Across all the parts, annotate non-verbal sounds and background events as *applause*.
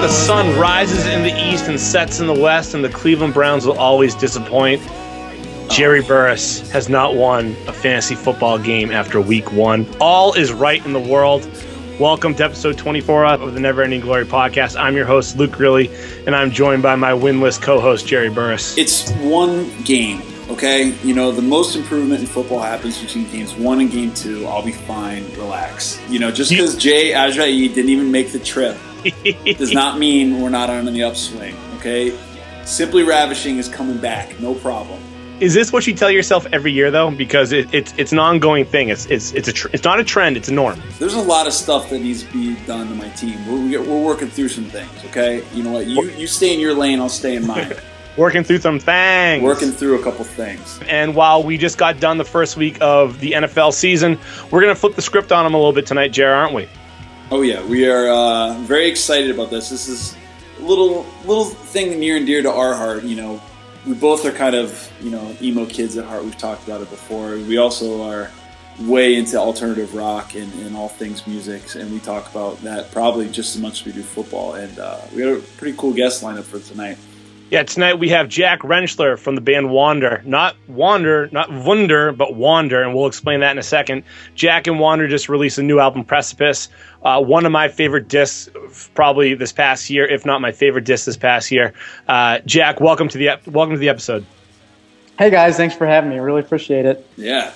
The sun rises in the east and sets in the west, and the Cleveland Browns will always disappoint, Jerry Burris has not won a fantasy football game after week one. All is right in the world. Welcome to episode 24 of the Never Ending Glory podcast. I'm your host, Luke Grilly, and I'm joined by my winless co host, Jerry Burris. It's one game, okay? You know, the most improvement in football happens between games one and game two. I'll be fine, relax. You know, just because Jay Ajayi didn't even make the trip does not mean we're not on the upswing, okay? Simply Ravishing is coming back, no problem. Is this what you tell yourself every year, though? Because it, it's it's an ongoing thing. It's it's it's a tr- it's not a trend. It's a norm. There's a lot of stuff that needs to be done to my team. We're, we're working through some things, okay? You know what? You you stay in your lane, I'll stay in mine. *laughs* Working through some things. working through a couple things. And while we just got done the first week of the NFL season, we're gonna flip the script on them a little bit tonight, Jer, aren't we? Oh yeah, we are uh, very excited about this. This is a little little thing near and dear to our heart. You know, we both are kind of you know emo kids at heart. We've talked about it before. We also are way into alternative rock and, and all things music, and we talk about that probably just as much as we do football. And uh, we got a pretty cool guest lineup for tonight. Yeah, tonight we have Jack Rentschler from the band Wander. Not Wander, not Wunder, but Wander, and we'll explain that in a second. Jack and Wander just released a new album, Precipice. Uh, one of my favorite discs, probably this past year, if not my favorite disc this past year. Uh, Jack, welcome to the ep- welcome to the episode. Hey guys, thanks for having me. Really appreciate it. Yeah,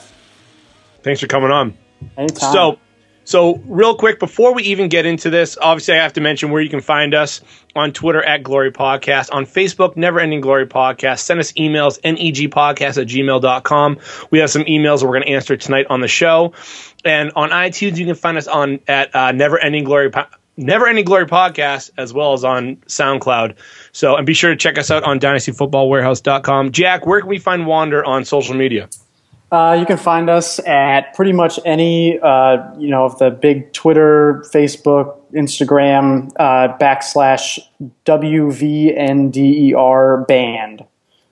Thanks for coming on. Anytime. So, so real quick before we even get into this, obviously I have to mention where you can find us on Twitter at Glory Podcast, on Facebook, Never Ending Glory Podcast. Send us emails, negpodcast at gmail.com. We have some emails we're going to answer tonight on the show. And on iTunes, you can find us on at uh, Never Ending Glory Never Ending Glory Podcast, as well as on SoundCloud. So, and be sure to check us out on dynastyfootballwarehouse.com. Jack, where can we find Wander on social media? Uh, you can find us at pretty much any, uh, you know, of the big Twitter, Facebook, Instagram uh, backslash WVNDER E band.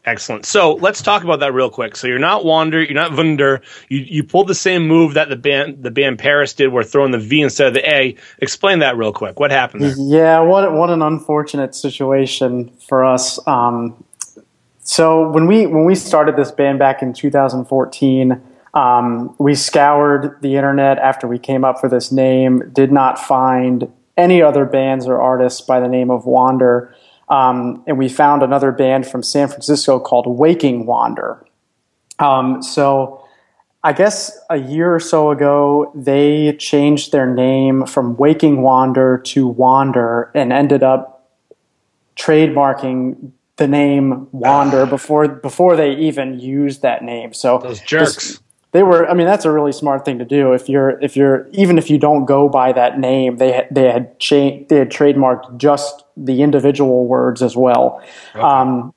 Excellent. So let's talk about that real quick. So you're not Wander, you're not Wunder. You you pulled the same move that the band the band PVRIS did, where throwing the V instead of the A. Explain that real quick. What happened there? Yeah, what what an unfortunate situation for us. Um, so when we when we started this band back in 2014, um, we scoured the internet after we came up for this name. Did not find any other bands or artists by the name of Wander, um, and we found another band from San Francisco called Waking Wander. Um, so I guess a year or so ago, they changed their name from Waking Wander to Wander and ended up trademarking the name Wander before before they even used that name. So Those jerks. they were. I mean, that's a really smart thing to do. If you're if you're even if you don't go by that name, they had, they had cha- they had trademarked just the individual words as well. Um,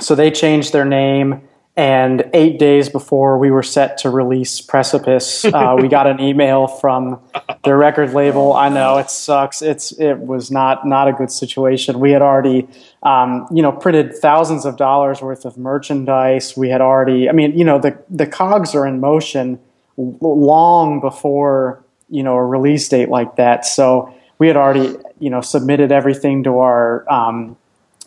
so they changed their name. And eight days before we were set to release Precipice, uh, *laughs* we got an email from their record label. I know it sucks. It's it was not not a good situation. We had already, um, you know, printed thousands of dollars worth of merchandise. We had already, I mean, you know, the the cogs are in motion long before you know a release date like that. So we had already, you know, submitted everything to our um,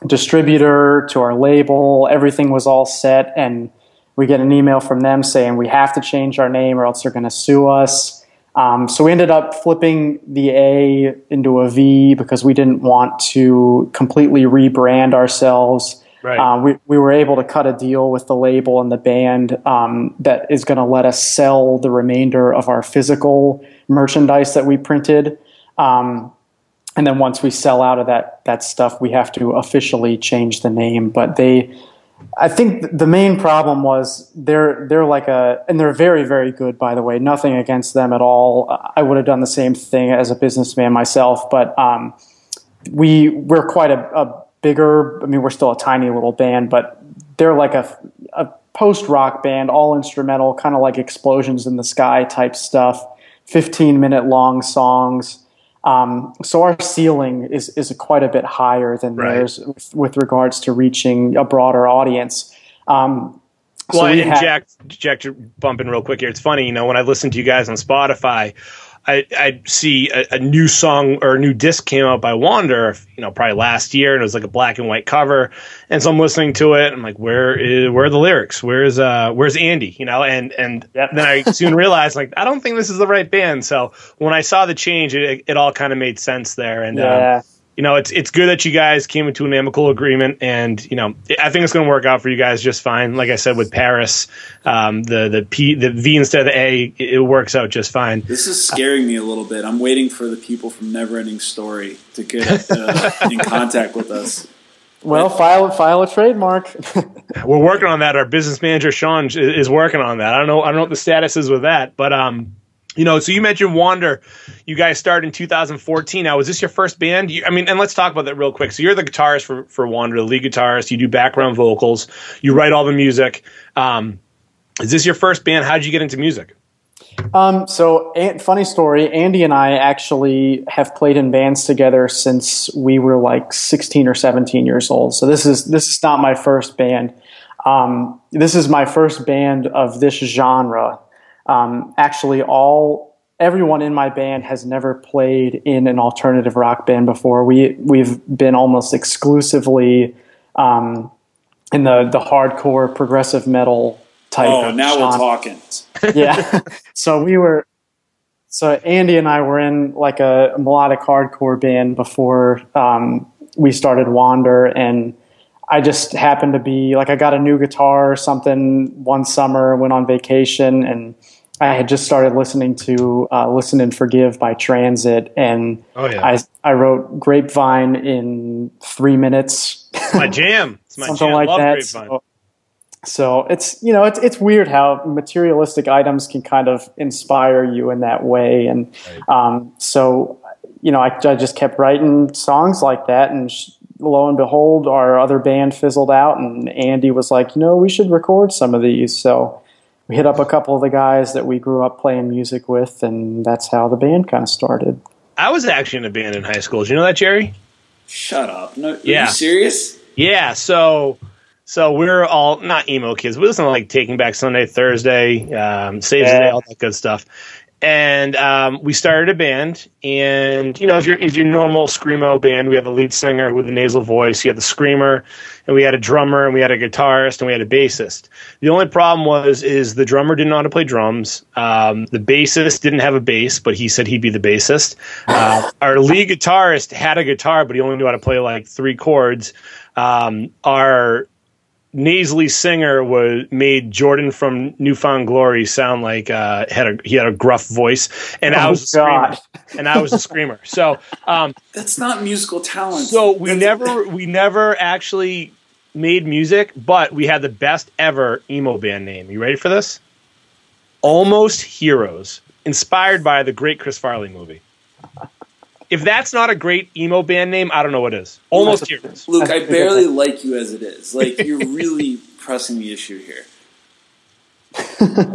distributor to our label. Everything was all set, and we get an email from them saying we have to change our name or else they're going to sue us. Um, so we ended up flipping the A into a V because we didn't want to completely rebrand ourselves. Right. Um, we, we were able to cut a deal with the label and the band um, that is going to let us sell the remainder of our physical merchandise that we printed. Um, and then once we sell out of that that stuff, we have to officially change the name. But they, I think the main problem was they're they're like a and they're very very good by the way. Nothing against them at all. I would have done the same thing as a businessman myself, but um, we we're quite a, a bigger. I mean, we're still a tiny little band, but they're like a a post rock band, all instrumental, kind of like explosions in the sky type stuff. Fifteen minute long songs. Um, so our ceiling is is quite a bit higher than Right. theirs with, with regards to reaching a broader audience. Um, so Well, we and Jack, Jack, to bump in real quick here. It's funny, you know, when I listen to you guys on Spotify, I, I see a, a, new song or a new disc came out by Wander, you know, probably last year, and it was like a black and white cover. And so I'm listening to it. I'm like, where is where are the lyrics? Where's uh where's Andy? You know, and and yep. then I *laughs* soon realized like I don't think this is the right band. So when I saw the change, it it all kind of made sense there. And yeah. Um, you know, it's it's good that you guys came into an amicable agreement, and you know, I think it's going to work out for you guys just fine. Like I said with PVRIS, um, the the P the V instead of the A, it, works out just fine. This is scaring me a little bit. I'm waiting for the people from Neverending Story to get uh, *laughs* in contact with us. Well, file file a trademark. *laughs* We're working on that. Our business manager Sean is working on that. I don't know. I don't know what the status is with that, but um, you know, so you mentioned Wander. You guys started in 2014. Now, was this your first band? You, I mean, and let's talk about that real quick. So you're the guitarist for for Wander, the lead guitarist. You do background vocals. You write all the music. Um, is this your first band? How did you get into music? Um, so, funny story. Andy and I actually have played in bands together since we were like 16 or 17 years old. So this is this is not my first band. Um, this is my first band of this genre um, actually, all everyone in my band has never played in an alternative rock band before. We we've been almost exclusively um, in the the hardcore progressive metal type. Oh, now genre. we're talking. *laughs* yeah. so we were. So Andy and I were in like a melodic hardcore band before um, we started Wander, and I just happened to be like I got a new guitar or something one summer, went on vacation, and I had just started listening to uh, "Listen and Forgive" by Transit, and oh, yeah. I I wrote "Grapevine" in three minutes. my jam, it's my something jam. like Love that. So, so, it's you know it's it's weird how materialistic items can kind of inspire you in that way, and right. um, so you know I, I, just kept writing songs like that, and sh- lo and behold, our other band fizzled out, and Andy was like, you know, we should record some of these, so we hit up a couple of the guys that we grew up playing music with, and that's how the band kind of started. I was actually in a band in high school. Did you know that, Jerry? Shut up! No, yeah. you serious? Yeah. So, so we're all not emo kids. We listen to like Taking Back Sunday, Thursday, um, Saves yeah. the Day, all that good stuff and um, we started a band. And you know, if you're if your normal screamo band, we had a lead singer with a nasal voice, you had the screamer, and we had a drummer, and we had a guitarist, and we had a bassist. The only problem was is the drummer didn't know how to play drums. Um, the bassist didn't have a bass, but he said he'd be the bassist. Uh, our lead guitarist had a guitar, but he only knew how to play like three chords. Um, our nasally singer was made Jordan from New Found Glory sound like uh, had a he had a gruff voice, and oh, I was a screamer, and I was a screamer. So um, that's not musical talent. So we that's never *laughs* we never actually made music, but we had the best ever emo band name. You ready for this? Almost Heroes, inspired by the great Chris Farley movie if that's not a great emo band name, I don't know what is. Almost Luke, Heroes. Luke, I barely like you as it is. Like *laughs* you're really pressing the issue here.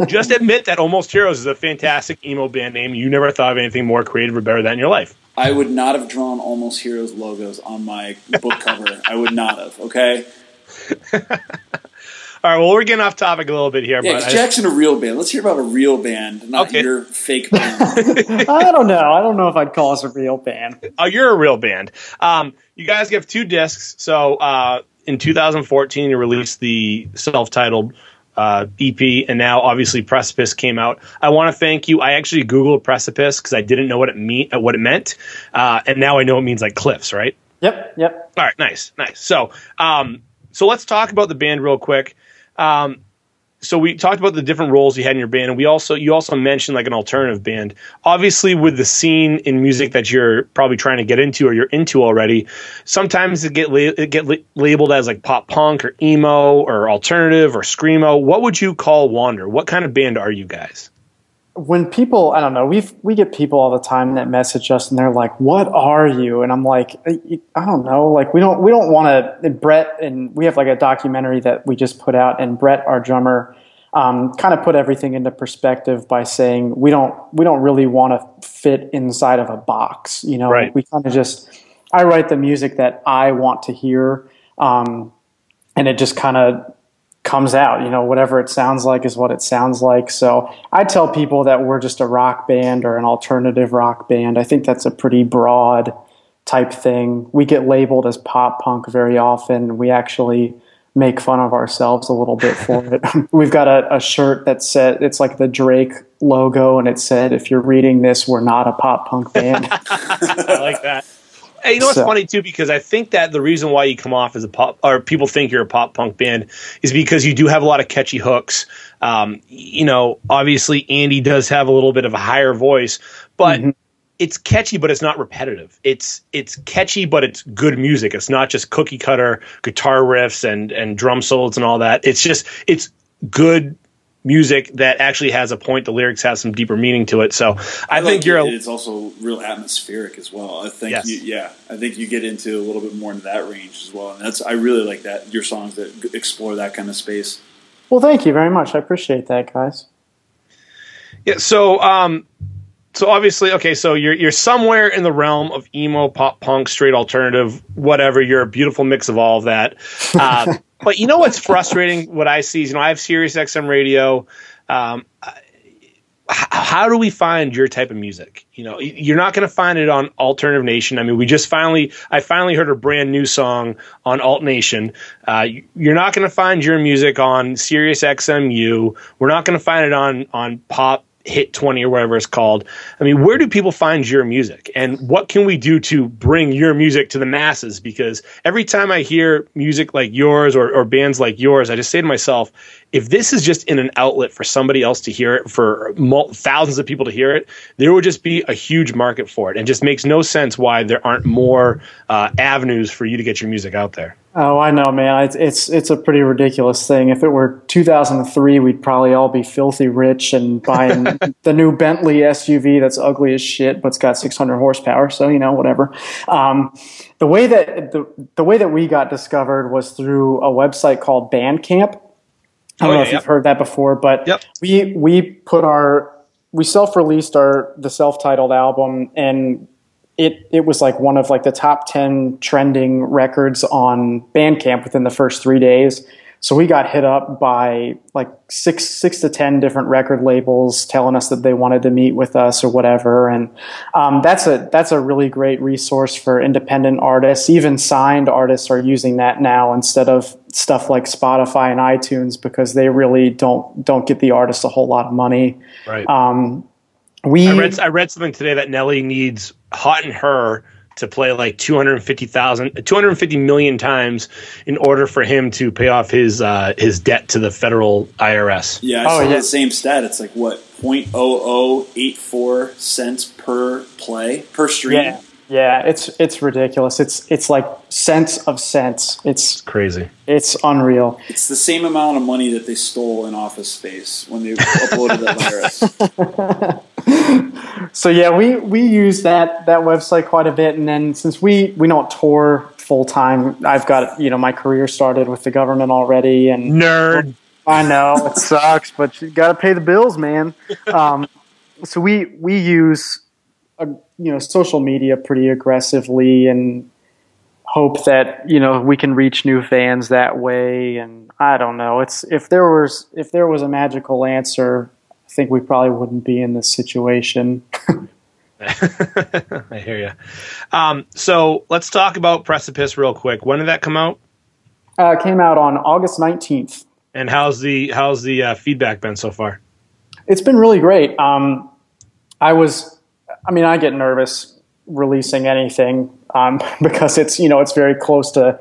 Just admit that Almost Heroes is a fantastic emo band name. You never thought of anything more creative or better than that in your life. I would not have drawn Almost Heroes logos on my book cover. I would not have. Okay. *laughs* All right, well, we're getting off topic a little bit here. Yeah, but Jackson, a real band. Let's hear about a real band, not okay. your fake band. *laughs* I don't know. I don't know if I'd call us a real band. Oh, you're a real band. Um, you guys have two discs. So uh, in 2014, you released the self-titled uh, EP, and now obviously Precipice came out. I want to thank you. I actually googled Precipice because I didn't know what it mean uh, what it meant, uh, and now I know it means like cliffs, right? Yep. Yep. All right. Nice. Nice. So, um, so let's talk about the band real quick. Um, so we talked about the different roles you had in your band, and we also you also mentioned like an alternative band. Obviously, with the scene in music that you're probably trying to get into or you're into already, sometimes it get la- it get la- labeled as like pop punk or emo or alternative or screamo. What would you call Wander? What kind of band are you guys? When people, I don't know, we we get people all the time that message us and they're like, "What are you?" And I'm like, I don't know, like we don't we don't want to. Brett and we have like a documentary that we just put out, and Brett, our drummer, um, kind of put everything into perspective by saying we don't we don't really want to fit inside of a box. You know, right. we kind of just I write the music that I want to hear, um, and it just kind of comes out. You know, whatever it sounds like is what it sounds like. So I tell people that we're just a rock band or an alternative rock band. I think that's a pretty broad type thing. We get labeled as pop punk very often. We actually make fun of ourselves a little bit for it. *laughs* We've got a, a, shirt that said it's like the Drake logo, and it said, "If you're reading this, we're not a pop punk band." *laughs* I like that. You know what's so, funny too? Because I think that the reason why you come off as a pop, or people think you're a pop punk band, is because you do have a lot of catchy hooks. Um, you know, obviously Andy does have a little bit of a higher voice, but mm-hmm it's catchy, but it's not repetitive. It's it's catchy, but it's good music. It's not just cookie cutter guitar riffs and and drum solos and all that. It's just it's good music that actually has a point. The lyrics have some deeper meaning to it. So I, I think you're. A, it's also real atmospheric as well. I think. Yes. You, yeah, I think you get into a little bit more into that range as well, and that's I really like that your songs that explore that kind of space. Well, thank you very much. I appreciate that, guys. Yeah. So. um so obviously, okay, so you're you're somewhere in the realm of emo, pop punk, straight alternative, whatever. You're a beautiful mix of all of that. *laughs* Uh, but you know what's frustrating? What I see is, you know, I have Sirius XM radio. Um, how do we find your type of music? You know, you're not going to find it on Alternative Nation. I mean, we just finally, I finally heard a brand new song on Alt Nation. Uh, you're not going to find your music on Sirius XMU. We're not going to find it on on pop hit 20 or whatever it's called. I mean, where do people find your music and what can we do to bring your music to the masses? Because every time I hear music like yours or, or bands like yours, I just say to myself, if this is just in an outlet for somebody else to hear it, for thousands of people to hear it, there would just be a huge market for it. And just makes no sense why there aren't more uh, avenues for you to get your music out there. Oh, I know, man. It's, it's it's a pretty ridiculous thing. If it were 2003, we'd probably all be filthy rich and buying *laughs* the new Bentley SUV that's ugly as shit, but it's got 600 horsepower. So you know, whatever. Um, the way that the the way that we got discovered was through a website called Bandcamp. I don't oh, know yeah, if you've heard that before, but yep. we we put our we self-released our the self-titled album and it it was like one of like the top 10 trending records on Bandcamp within the first 3 days. So we got hit up by like 6 6 to 10 different record labels telling us that they wanted to meet with us or whatever and um, that's a that's a really great resource for independent artists. Even signed artists are using that now instead of stuff like Spotify and iTunes because they really don't don't get the artists a whole lot of money. Right. Um, we I read I read something today that Nelly needs Hot in Herre to play like 250,000 250 million times in order for him to pay off his uh, his debt to the federal IRS. Yeah, I oh, saw yeah. the same stat. It's like what 0.0084 cents per play per stream. Yeah. Yeah, it's it's ridiculous. It's it's like cents of cents. It's, it's crazy. It's unreal. It's the same amount of money that they stole in Office Space when they uploaded that *laughs* virus. So yeah, we we use that that website quite a bit, and then since we we don't tour full time, I've got you know my career started with the government already, and nerd. I know it *laughs* sucks, but you got to pay the bills, man. Um, so we we use a you know social media pretty aggressively and hope that you know we can reach new fans that way and i don't know it's if there was if there was a magical answer think we probably wouldn't be in this situation. *laughs* I hear you um, so let's talk about precipice real quick. When did that come out? Uh, it came out on august 19th and how's the how's the uh, feedback been so far? It's been really great. Um, i was I mean, I get nervous releasing anything um, *laughs* because it's you know it's very close to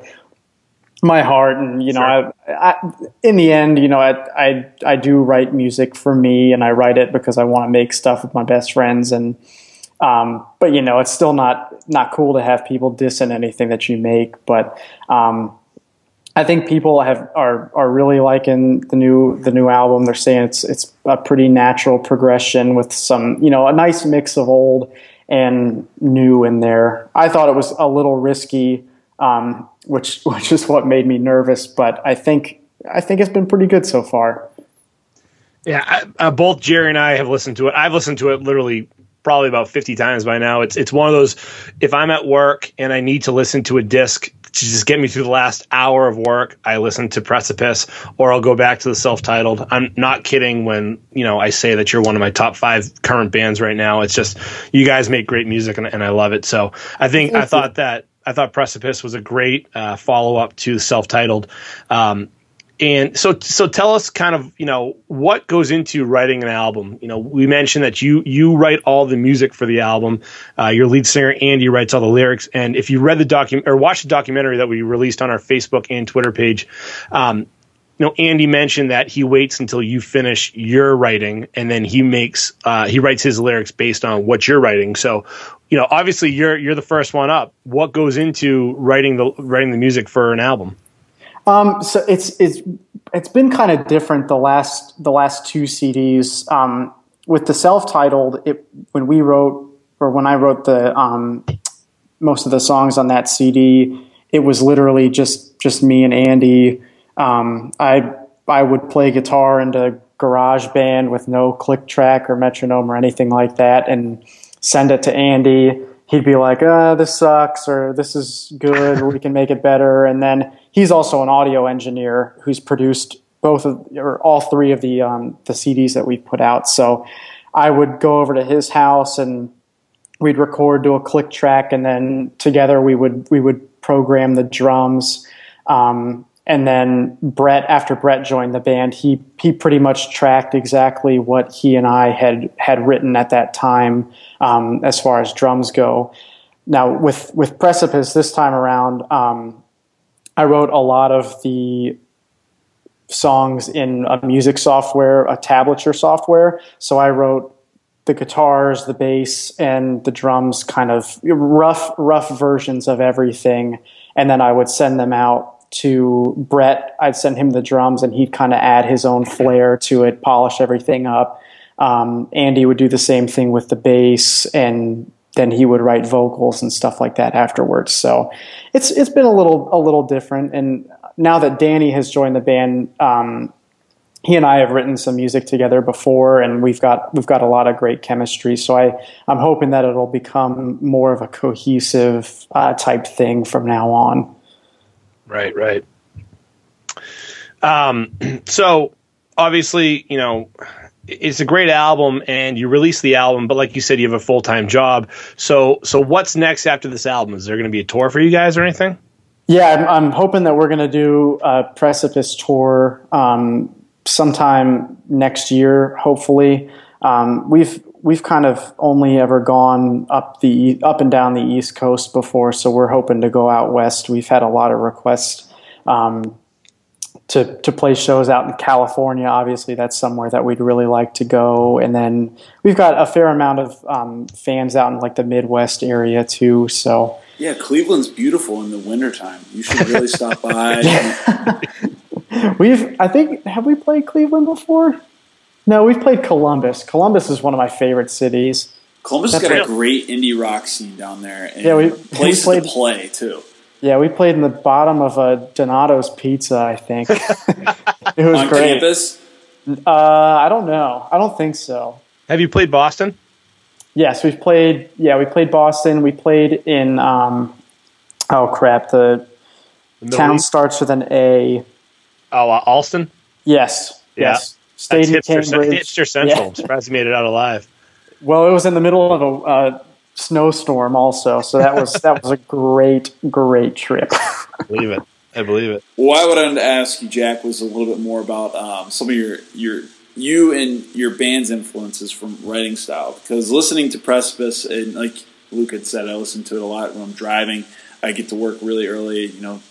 my heart, and you know, sure. I, I, in the end, you know, I, I I do write music for me, and I write it because I want to make stuff with my best friends, and um, but you know, it's still not not cool to have people dissing anything that you make, but. Um, I think people have are are really liking the new the new album. They're saying it's it's a pretty natural progression with some you know a nice mix of old and new in there. I thought it was a little risky, um, which *laughs* which is what made me nervous. But I think I think it's been pretty good so far. Yeah, I, uh, both Jerry and I have listened to it. I've listened to it literally probably about 50 times by now. It's it's one of those if I'm at work and I need to listen to a disc to just get me through the last hour of work, I listen to Precipice, or I'll go back to the self-titled. I'm not kidding when you know I say that you're one of my top five current bands right now. It's just you guys make great music, and, and I love it. So I think I thought that I thought Precipice was a great uh, follow up to self-titled. Um, and so, so tell us kind of, you know, what goes into writing an album. You know, we mentioned that you you write all the music for the album. Uh, your lead singer Andy writes all the lyrics. And if you read the document or watched the documentary that we released on our Facebook and Twitter page, um, you know, Andy mentioned that he waits until you finish your writing, and then he makes uh, he writes his lyrics based on what you're writing. So, you know, obviously you're you're the first one up. What goes into writing the writing the music for an album? Um, so it's it's it's been kind of different the last the last two CDs. Um, with the self-titled, it when we wrote or when I wrote the um, most of the songs on that CD, it was literally just just me and Andy. Um, I I would play guitar into GarageBand with no click track or metronome or anything like that, and send it to Andy he'd be like, uh, this sucks or this is good, we can make it better. And then he's also an audio engineer who's produced both of, or all three of the, um, the CDs that we've put out. So I would go over to his house and we'd record to a click track and then together we would, we would program the drums. Um, and then Brett, after Brett joined the band, he he pretty much tracked exactly what he and I had had written at that time um, as far as drums go. Now with with Precipice this time around, um, I wrote a lot of the songs in a music software, a tablature software. So I wrote the guitars, the bass, and the drums, kind of rough rough versions of everything, and then I would send them out to Brett. I'd send him the drums and he'd kind of add his own flair to it, polish everything up. Um, Andy would do the same thing with the bass and then he would write vocals and stuff like that afterwards. So it's it's been a little a little different. And now that Danny has joined the band, um, he and I have written some music together before, and we've got we've got a lot of great chemistry. So I I'm hoping that it'll become more of a cohesive uh, type thing from now on. Right, right. Um, *clears throat* so obviously, you know, it's a great album and you release the album, but like you said, you have a full time job. So, so what's next after this album? Is there going to be a tour for you guys or anything? Yeah, I'm, I'm hoping that we're going to do a Precipice tour um, sometime next year, hopefully. Um, we've we've kind of only ever gone up the up and down the East Coast before, so we're hoping to go out west. We've had a lot of requests um, to to play shows out in California. Obviously, that's somewhere that we'd really like to go. And then we've got a fair amount of um, fans out in like the Midwest area too. So yeah, Cleveland's beautiful in the wintertime. You should really stop by. *laughs* we've I think have we played Cleveland before? No, we've played Columbus. Columbus is one of my favorite cities. Columbus has got real. a great indie rock scene down there. And yeah, we places we played, to play too. Yeah, we played in the bottom of a Donato's Pizza. I think *laughs* it was On great. campus. Uh, I don't know. I don't think so. Have you played Boston? Yes, we've played. Yeah, we played Boston. We played in. Um, oh crap! The, the town East? starts with an A. Oh, uh, Allston. Yes. Yeah. Yes. Stayed That's in hipster, Cambridge. Hipster Central. Yeah. I'm surprised he made it out alive. Well, it was in the middle of a uh, snowstorm, also, so that was that was a great, great trip. *laughs* I believe it. I believe it. Well, I wanted to ask you, Jack, was a little bit more about um, some of your your you and your band's influences from writing style. Because listening to Precipice, and like Luke had said, I listen to it a lot when I'm driving. I get to work really early. You know,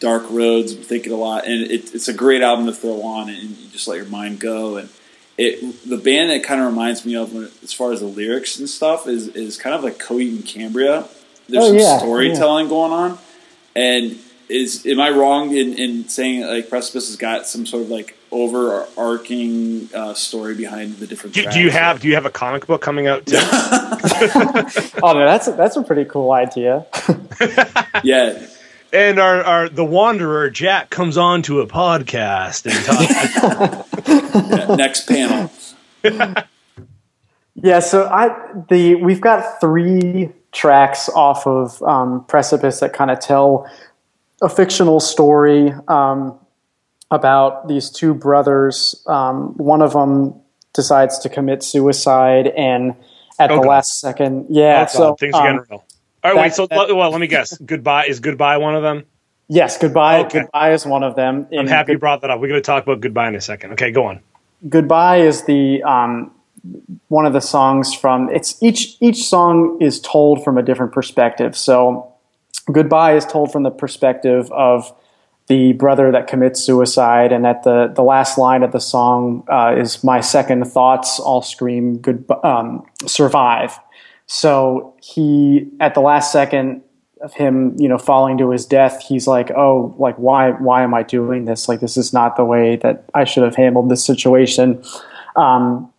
dark roads. I'm thinking a lot, and it, it's a great album to throw on, and you just let your mind go. And it, the band that kind of reminds me of, as far as the lyrics and stuff, is is kind of like Coheed and Cambria. There's oh, some yeah, storytelling yeah. going on, and is am I wrong in, in saying like Precipice has got some sort of like overarching uh, story behind the different? Do, do, you have Do you have a comic book coming out too? *laughs* oh no, that's a, that's a pretty cool idea. yeah, and our, our the wanderer Jack comes on to a podcast and talks. *laughs* Next panel. *laughs* yeah, so I the we've got three tracks off of um, Precipice that kind of tell a fictional story um, about these two brothers. Um, one of them decides to commit suicide, and at Okay. the last second, yeah. Oh, so God, things are getting um, real. All right, wait. So, that- well, let me guess. *laughs* Goodbye is goodbye one of them. yes, goodbye. Okay. Goodbye is one of them. I'm And happy you brought that up. We're going to talk about goodbye in a second. Okay, go on. goodbye is the um, one of the songs from it's each each song is told from a different perspective so goodbye is told from the perspective of the brother that commits suicide and at the the last line of the song uh, is my second thoughts all scream good um, survive so he at the last second of him, you know, falling to his death, he's like, "Oh, like why why am I doing this? Like this is not the way that I should have handled this situation." Um,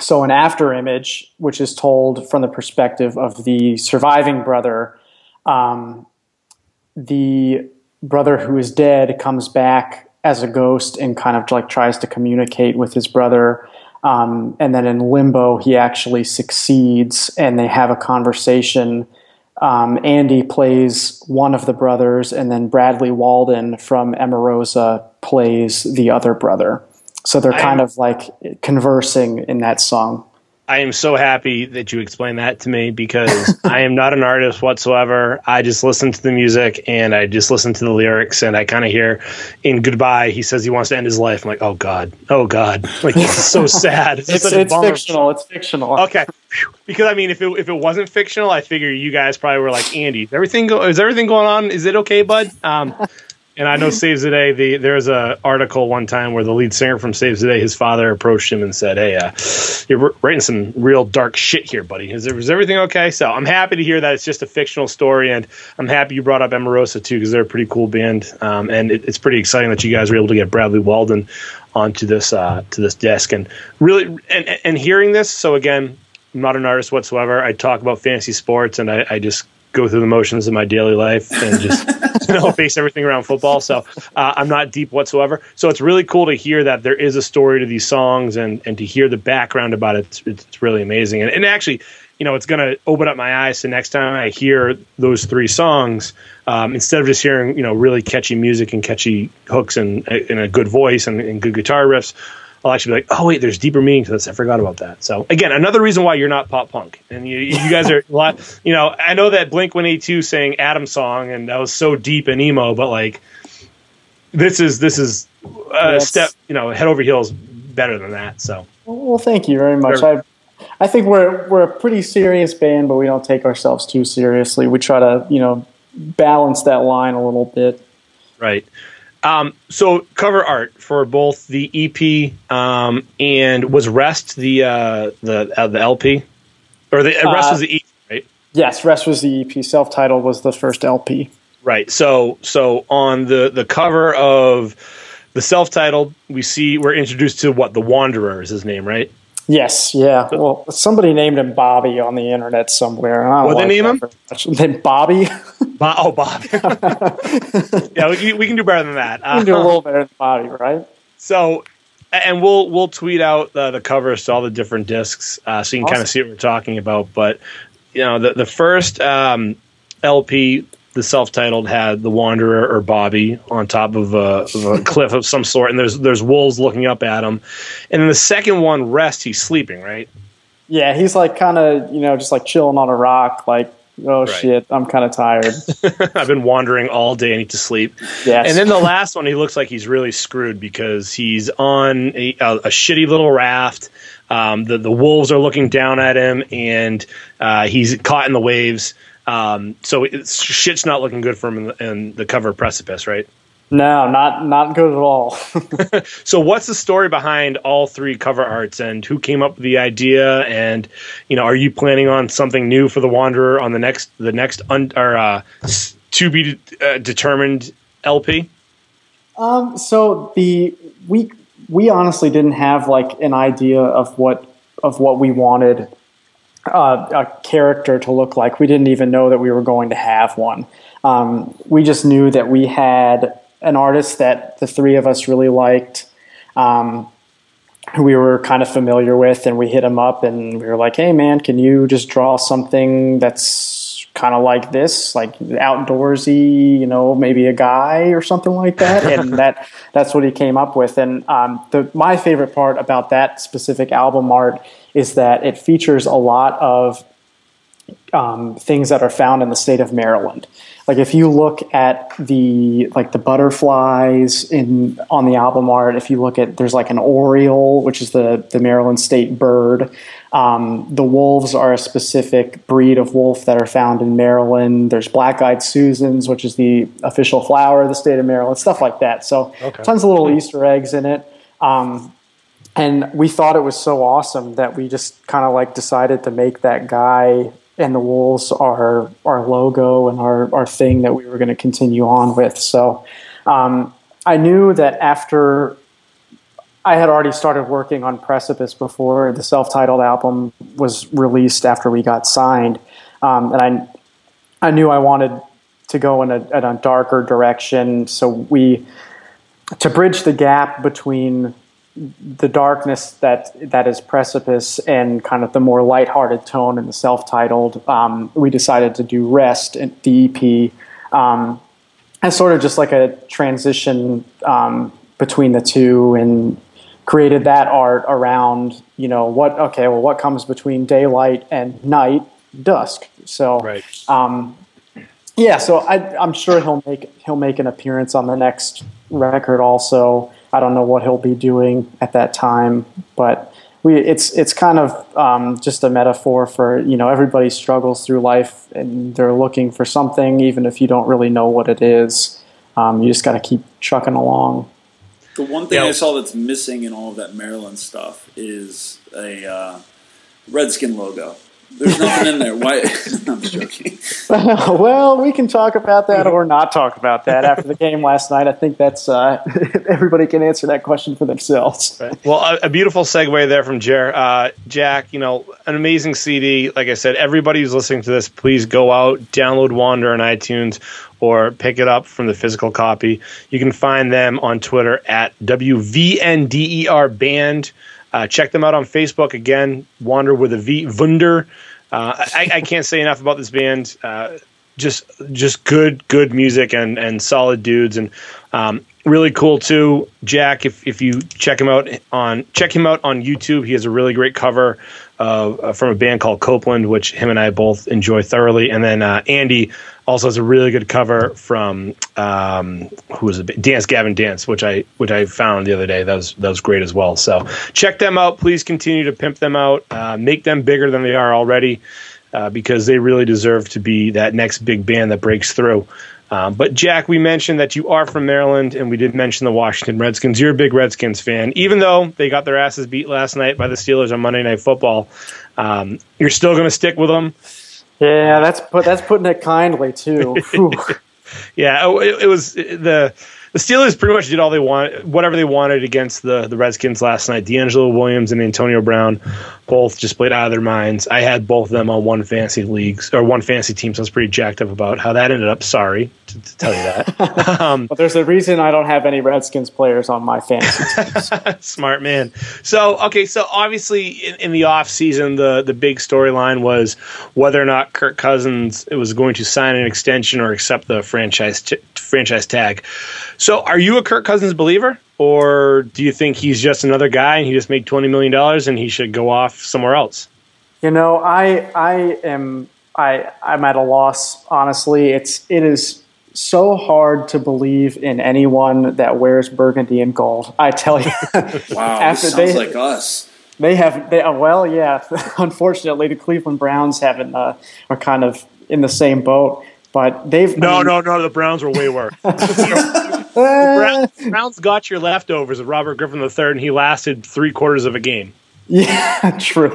so an after image, which is told from the perspective of the surviving brother, um, the brother who is dead comes back as a ghost and kind of like tries to communicate with his brother. Um, and then in limbo, he actually succeeds, and they have a conversation. Um, Andy plays one of the brothers, and then Bradley Walden from Emarosa plays the other brother. So they're I- kind of like conversing in that song. I am so happy that you explained that to me because *laughs* I am not an artist whatsoever. I just listen to the music and I just listen to the lyrics and I kind of hear in Goodbye, he says he wants to end his life. I'm like, oh God, oh God. Like, it's so *laughs* sad. It's, It's, it's fictional. It's fictional. Okay. Because I mean, if it, if it wasn't fictional, I figure you guys probably were like, Andy, is everything go, is everything going on? Is it okay, bud? Um, and I know *laughs* Saves the Day. The there's a article one time where the lead singer from Saves the Day, his father approached him and said, "Hey, uh, you're writing some real dark shit here, buddy. Is, there, is everything okay?" So I'm happy to hear that it's just a fictional story, and I'm happy you brought up Emarosa too because they're a pretty cool band, um, and it, it's pretty exciting that you guys were able to get Bradley Walden onto this uh, to this desk, and really and and hearing this. So again, I'm not an artist whatsoever. I talk about fantasy sports, and I, I just go through the motions of my daily life and just *laughs* you know base everything around football. So uh, I'm not deep whatsoever. So it's really cool to hear that there is a story to these songs and and to hear the background about it. It's, it's really amazing. And, and actually, you know, it's going to open up my eyes to next time I hear those three songs. Um, instead of just hearing you know really catchy music and catchy hooks and, and a good voice and, and good guitar riffs. I'll actually be like, oh wait, there's deeper meaning to this. I forgot about that. So again, another reason why you're not pop punk, and you, you guys are *laughs* a lot. You know, I know that Blink One Eight Two sang Adam song, and that was so deep and emo, but like, this is this is a Yes. step, you know, head over heels better than that. So Well, thank you very much. I, I think we're we're a pretty serious band, but we don't take ourselves too seriously. We try to, you know, balance that line a little bit. right. Um, so cover art for both the EP um, and was Rest the uh, the uh, the LP or the uh, Rest Uh, was the EP, right? Yes, rest was the EP. Self-titled was the first LP. Right. So so on the the cover of the self-titled, we see we're introduced to what the Wanderer is his name, right? Yes, yeah. Well, somebody named him Bobby on the internet somewhere. I What'd they name very. Then *laughs* Bobby. Bo- oh, Bobby. *laughs* yeah, we, can- we can do better than that. We can do a Uh, little better than Bobby, right? so, and we'll we'll tweet out the, the covers to all the different discs, uh, so you can kind of see what we're talking about. But you know, the the first um, LP, the self-titled, had the Wanderer or Bobby on top of a, of a cliff of some sort, and there's there's wolves looking up at him. And then the second one, Rest, he's sleeping, right? Yeah, he's like kind of, you know, just like chilling on a rock, like, oh Right. shit, I'm kind of tired. *laughs* *laughs* I've been wandering all day. I need to sleep. Yes. And then the last one, he looks like he's really screwed because he's on a, a, a shitty little raft. Um, the the wolves are looking down at him, and uh, he's caught in the waves. Um, so it's, shit's not looking good for him in the, in the cover of Precipice, right? no, not not good at all. *laughs* *laughs* So what's the story behind all three cover arts, and who came up with the idea? And you know, are you planning on something new for the Wanderer on the next the next un, or uh, to be uh, determined LP? Um, so the we we honestly didn't have like an idea of what of what we wanted uh, a character to look like. We didn't even know that we were going to have one. Um, we just knew that we had an artist that the three of us really liked. Um, who we were kind of familiar with, and we hit him up and we were like, "Hey, man, can you just draw something that's kind of like this, like outdoorsy, you know, maybe a guy or something like that, *laughs* and that that's what he came up with. And um, the my favorite part about that specific album art is that it features a lot of um, things that are found in the state of Maryland. Like if you look at the like the butterflies in on the album art, if you look at there's like an oriole, which is the the Maryland state bird. Um, the wolves are a specific breed of wolf that are found in Maryland. There's black-eyed Susans, which is the official flower of the state of Maryland. Stuff like that. So okay. tons of little Easter eggs in it. Um, and we thought it was so awesome that we just kind of like decided to make that guy and the wolves our our logo and our our thing that we were going to continue on with. So um, I knew that after I had already started working on Precipice before the self-titled album was released after we got signed, um, and I I knew I wanted to go in a, in a darker direction. So we to bridge the gap between the darkness that that is precipice and kind of the more lighthearted tone in the self-titled um, we decided to do rest in the ep um, as sort of just like a transition um, between the two and created that art around you know what okay well what comes between daylight and night dusk so right. Um, yeah so I, i'm sure he'll make he'll make an appearance on the next record also I don't know what he'll be doing at that time, but we it's it's kind of um, just a metaphor for you know everybody struggles through life and they're looking for something, even if you don't really know what it is. Um, you just got to keep trucking along. The one thing I saw that's missing in all of that Maryland stuff is a uh, Redskin logo. There's nothing in there. Why? *laughs* I'm joking. *laughs* well, we can talk about that or not talk about that after the game last night. I think that's uh, *laughs* everybody can answer that question for themselves. Right. Well, a, a, beautiful segue there from Jer. Uh, Jack, you know, an amazing CD. Like I said, everybody who's listening to this, please go out, download Wander on iTunes, or pick it up from the physical copy. You can find them on Twitter at WVNDER Band. Uh, check them out on Facebook. Again, Wander with a V, Wunder. Uh, I, I, can't say enough about this band. Uh, just, just good, good music and and solid dudes, and um, really cool too. Jack, if if you check him out on check him out on YouTube, he has a really great cover uh, from a band called Copeland, which him and I both enjoy thoroughly. And then uh, Andy also has a really good cover from um, who was it? Dance Gavin Dance, which I which I found the other day. That was that was great as well. So check them out. Please continue to pimp them out. Uh, make them bigger than they are already, uh, because they really deserve to be that next big band that breaks through. Um, but Jack, we mentioned that you are from Maryland, and we did mention the Washington Redskins. You're a big Redskins fan, even though they got their asses beat last night by the Steelers on Monday Night Football. Um, you're still going to stick with them. Yeah, that's put, that's putting it kindly too. *laughs* yeah, oh, it, it was the the Steelers pretty much did all they want, whatever they wanted against the the Redskins last night. DeAngelo Williams and Antonio Brown both just played out of their minds. I had both of them on one fantasy leagues or one fantasy team, so I was pretty jacked up about how that ended up. Sorry to, to tell you that. *laughs* um, but there's a reason I don't have any Redskins players on my fantasy teams. *laughs* Smart man. So okay, so obviously in, in the off season, the the big storyline was whether or not Kirk Cousins was going to sign an extension or accept the franchise t- franchise tag. So, are you a Kirk Cousins believer, or do you think he's just another guy and he just made twenty million dollars and he should go off somewhere else? You know, I I am I I'm at a loss. Honestly, it's it is so hard to believe in anyone that wears burgundy and gold. I tell you. *laughs* wow, after sounds they, like us. They have they well, yeah. *laughs* Unfortunately, the Cleveland Browns haven't uh, are kind of in the same boat. But they've no, I mean, no, no. The Browns were way worse. *laughs* Browns, Browns got your leftovers of Robert Griffin III, and he lasted three quarters of a game. Yeah, *laughs* true.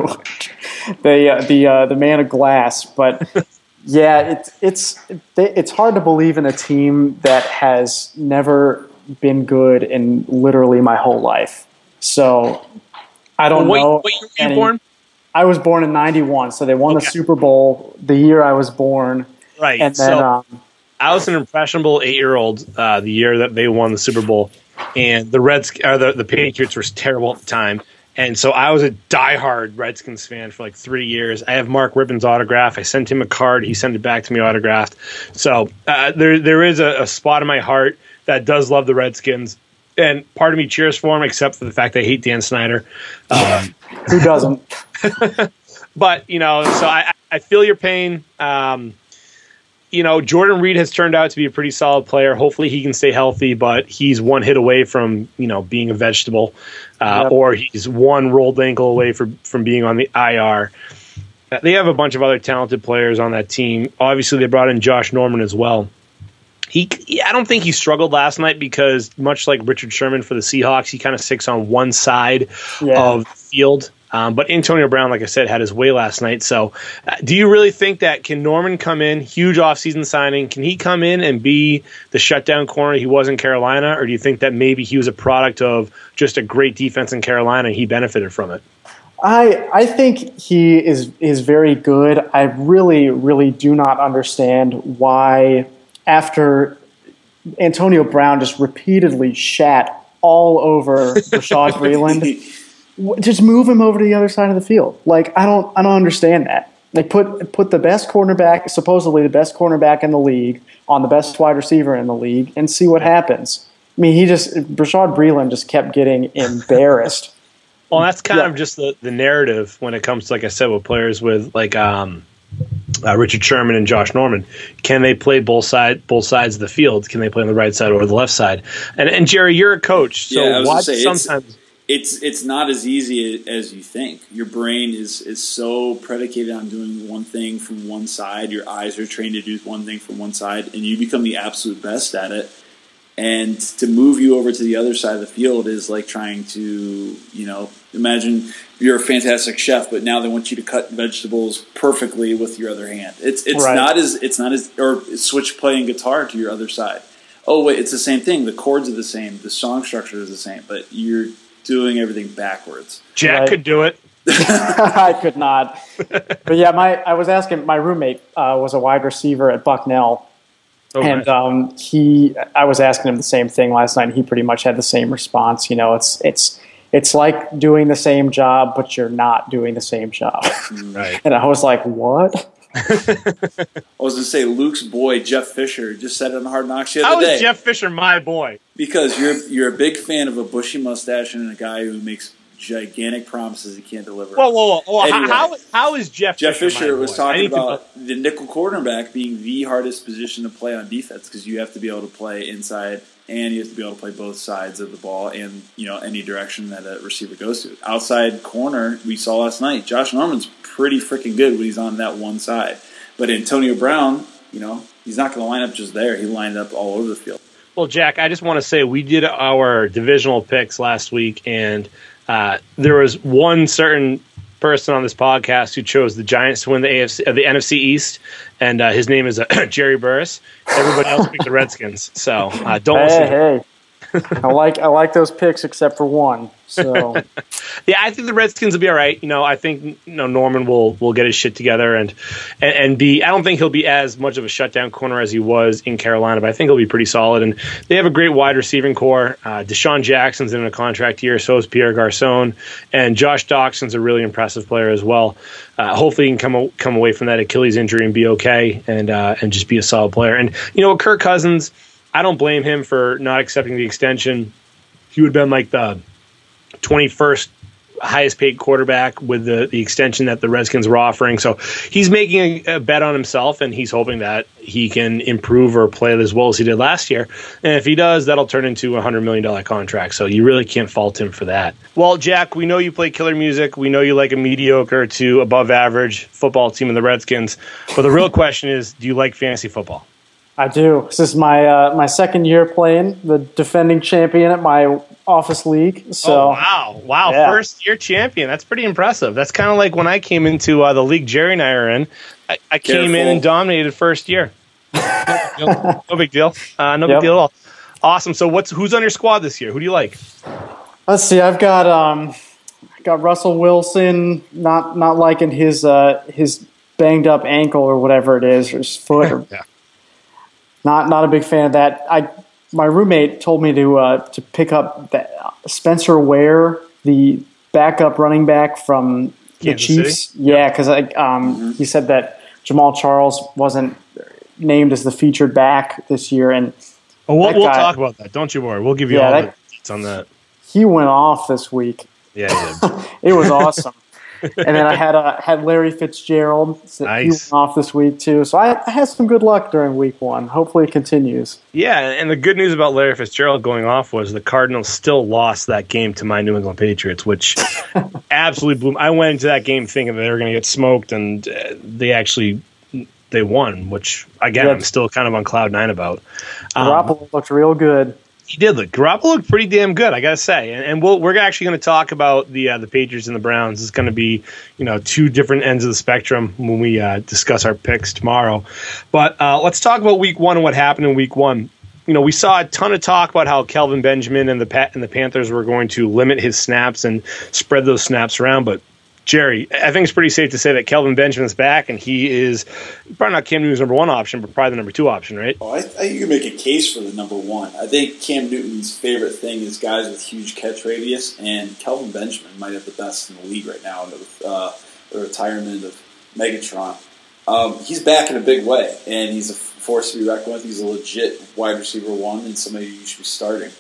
the uh, the uh, the man of glass, but *laughs* yeah, it's it's it's hard to believe in a team that has never been good in literally my whole life. So I don't well, know. What year were you born? I was born in '91, so they won okay. the Super Bowl the year I was born. Right. And then, so um, I was an impressionable eight year old uh, the year that they won the Super Bowl, and the Reds or the the Patriots were terrible at the time. And so I was a diehard Redskins fan for like three years. I have Mark Rypien's autograph. I sent him a card. He sent it back to me autographed. So uh, there there is a, a spot in my heart that does love the Redskins and part of me cheers for him, except for the fact I hate Dan Snyder. Um, Who doesn't? *laughs* but you know, so I, I feel your pain. Um, you know, Jordan Reed has turned out to be a pretty solid player. Hopefully, he can stay healthy, but he's one hit away from you know being a vegetable, uh, yep. or he's one rolled ankle away from from being on the IR. Uh, they have a bunch of other talented players on that team. Obviously, they brought in Josh Norman as well. He, I don't think he struggled last night because much like Richard Sherman for the Seahawks, he kind of sticks on one side yeah. of the field. Um, but Antonio Brown, like I said, had his way last night. So, uh, do you really think that can Norman come in, huge offseason signing? Can he come in and be the shutdown corner he was in Carolina, or do you think that maybe he was a product of just a great defense in Carolina and he benefited from it? I I think he is is very good. I really really do not understand why after Antonio Brown just repeatedly shat all over *laughs* Bashaud Breeland, just move him over to the other side of the field. Like I don't I don't understand that. Like put put the best cornerback, supposedly the best cornerback in the league, on the best wide receiver in the league, and see what happens. I mean, he just Bashaud Breeland just kept getting *laughs* embarrassed. well, that's kind yeah. of just the, the narrative when it comes to, like I said, with players with like um, uh, Richard Sherman and Josh Norman. Can they play both side both sides of the field? Can they play on the right side or the left side? And and Jerry, you're a coach, so yeah, watch say, sometimes. It's, it's not as easy as you think. Your brain is is so predicated on doing one thing from one side. Your eyes are trained to do one thing from one side, and you become the absolute best at it. And to move you over to the other side of the field is like trying to, you know, imagine you're a fantastic chef, but now they want you to cut vegetables perfectly with your other hand. It's it's right. not as it's not as or switch playing guitar to your other side. Oh wait, it's the same thing. The chords are the same. The song structure is the same, but you're doing everything backwards. Jack right. could do it. *laughs* I could not. But yeah, my I was asking my roommate uh, was a wide receiver at Bucknell. Oh, and um, he, I was asking him the same thing last night. And he pretty much had the same response. You know, it's it's it's like doing the same job, but you're not doing the same job. *laughs* Right. and I was like, what? *laughs* I was going to say Luke's boy Jeff Fisher just said it on Hard Knocks the other How day. How is Jeff Fisher my boy? Because you're you're a big fan of a bushy mustache and a guy who makes gigantic promises he can't deliver. Whoa, whoa, whoa! whoa. Anyway, how, how is Jeff? Fisher? Jeff Fisher, Fisher was talking about to... the nickel quarterback being the hardest position to play on defense because you have to be able to play inside and you have to be able to play both sides of the ball and you know any direction that a receiver goes to. Outside corner, we saw last night. Josh Norman's pretty freaking good when he's on that one side, but Antonio Brown, you know, he's not going to line up just there. He lined up all over the field. Well, Jack, I just want to say we did our divisional picks last week, and uh, there was one certain person on this podcast who chose the Giants to win the AFC, uh, the NFC East, and uh, his name is uh, *clears throat* Jerry Burris. Everybody else picked the Redskins, so uh, don't hey. Hey. I like I like those picks except for one. So *laughs* yeah, I think the Redskins will be all right. You know, I think you know Norman will will get his shit together and, and and be. I don't think he'll be as much of a shutdown corner as he was in Carolina, but I think he'll be pretty solid. And they have a great wide receiving corps. Uh, DeSean Jackson's in a contract year, so is Pierre Garcon, and Josh Doctson's a really impressive player as well. Uh, hopefully, he can come come away from that Achilles injury and be okay, and uh, and just be a solid player. And you know, Kirk Cousins I don't blame him for not accepting the extension. He would have been like the 21st highest paid quarterback with the, the extension that the Redskins were offering. So he's making a, a, bet on himself and he's hoping that he can improve or play as well as he did last year. And if he does, that'll turn into a $100 million contract. So you really can't fault him for that. Well, Jack, we know you play killer music. We know you like a mediocre to above average football team in the Redskins. But the real *laughs* question is do you like fantasy football? I do. This is my uh, my second year playing the defending champion at my office league. So oh, wow, wow, yeah. first year champion. That's pretty impressive. That's kind of like when I came into uh, the league Jerry and I are in. I, I came in and dominated first year. no, *laughs* no, big deal. Uh, no yep. big deal at all. Awesome. So what's who's on your squad this year? Who do you like? Let's see. I've got um, got Russell Wilson. Not not liking his uh, his banged up ankle or whatever it is, or his foot. Or, *laughs* yeah not not a big fan of that. I my roommate told me to uh, to pick up the Spencer Ware, the backup running back from the Chiefs. City? Yeah, because um, he said that Jamaal Charles wasn't named as the featured back this year, and Oh, we'll, That we'll guy- talk about that. Don't you worry. We'll give you Yeah, all that- the deets on that. he went off this week. Yeah, yeah. *laughs* It was *laughs* awesome. And then I had uh, had Larry Fitzgerald. Nice. went off this week too. So I, I had some good luck during week one. Hopefully it continues. Yeah, and the good news about Larry Fitzgerald going off was the Cardinals still lost that game to my New England Patriots, which *laughs* absolutely blew. I went into that game thinking that they were going to get smoked, and uh, they actually they won, which again Yeah. I'm still kind of on cloud nine about. Um, Garoppolo looked real good. He did look. Garoppolo looked pretty damn good, I gotta say. And, and we'll, we're actually going to talk about the uh, the Patriots and the Browns. It's going to be you know two different ends of the spectrum when we uh, discuss our picks tomorrow. But uh, let's talk about Week One and what happened in Week One. You know, we saw a ton of talk about how Kelvin Benjamin and the and the Panthers were going to limit his snaps and spread those snaps around, but. Jerry, I think it's pretty safe to say that Kelvin Benjamin's back, and he is probably not Cam Newton's number one option, but probably the number two option, right? Oh, I, you can make a case for the number one. I think Cam Newton's favorite thing is guys with huge catch radius, and Kelvin Benjamin might have the best in the league right now with uh, the retirement of Megatron. Um, he's back in a big way, and he's a force to be reckoned with. He's a legit wide receiver one, and somebody you should be starting.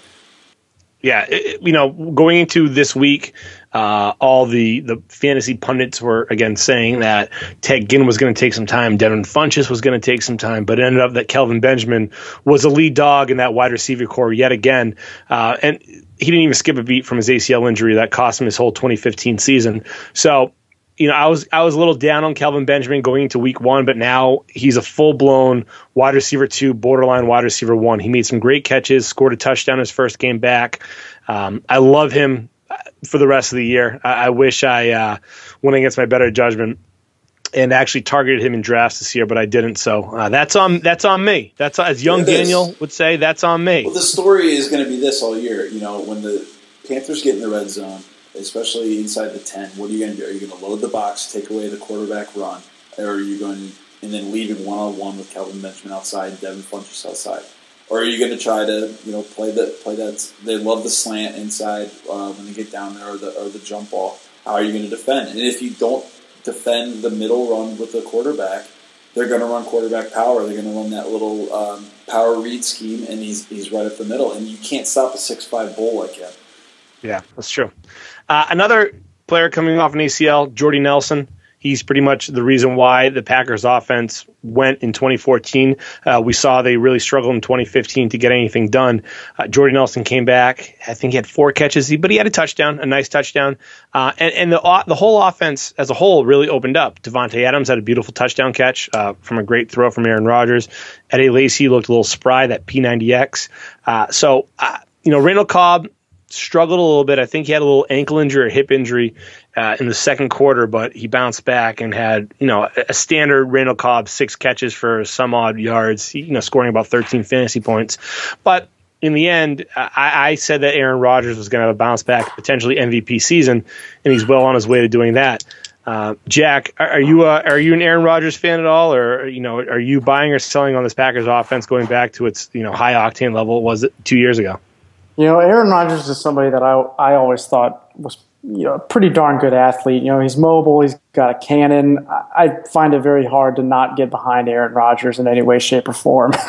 Yeah, it, you know, going into this week, uh, all the, the fantasy pundits were again saying that Ted Ginn was going to take some time, Devin Funchess was going to take some time, but it ended up that Kelvin Benjamin was a lead dog in that wide receiver corps yet again, uh, and he didn't even skip a beat from his ACL injury that cost him his whole 2015 season. So you know, I was I was a little down on Kelvin Benjamin going into week one, but now he's a full blown wide receiver two, borderline wide receiver one. He made some great catches, scored a touchdown his first game back. Um, I love him for the rest of the year. I, I wish I uh, went against my better judgment and actually targeted him in drafts this year, but I didn't. So uh, that's on that's on me. That's as young is. Daniel would say. That's on me. Well, the story is going to be this all year. You know, when the Panthers get in the red zone, especially inside the ten, what are you going to do? Are you going to load the box, take away the quarterback run, or are you going and then leave him one on one with Kelvin Benjamin outside, Devin Funchess outside, or are you going to try to you know play that play that? They love the slant inside uh, when they get down there, or the or the jump ball. How are you going to defend? And if you don't defend the middle run with the quarterback, they're going to run quarterback power. They're going to run that little um, power read scheme, and he's he's right up the middle, and you can't stop a six five bull like him. Yeah, that's true. Uh, another player coming off an ACL, Jordy Nelson. He's pretty much the reason why the Packers offense went in 2014. Uh, we saw they really struggled in 2015 to get anything done. Uh, Jordy Nelson came back. I think he had four catches, but he had a touchdown, a nice touchdown. Uh, and and the the whole offense as a whole really opened up. Davante Adams had a beautiful touchdown catch uh, from a great throw from Aaron Rodgers. Eddie Lacy looked a little spry, that P90X. Uh, so, uh, you know, Randall Cobb struggled a little bit. I think he had a little ankle injury or hip injury uh, in the second quarter, but he bounced back and had you know a, a standard Randall Cobb six catches for some odd yards, you know, scoring about 13 fantasy points. But in the end, I, I said that Aaron Rodgers was going to have a bounce back, potentially MVP season, and he's well on his way to doing that. Uh, Jack, are, are you uh, are you an Aaron Rodgers fan at all, or you know, are you buying or selling on this Packers offense going back to its you know high octane level it was two years ago? You know, Aaron Rodgers is somebody that I I always thought was you know a pretty darn good athlete. You know, he's mobile, he's got a cannon. I, I find it very hard to not get behind Aaron Rodgers in any way, shape, or form. *laughs*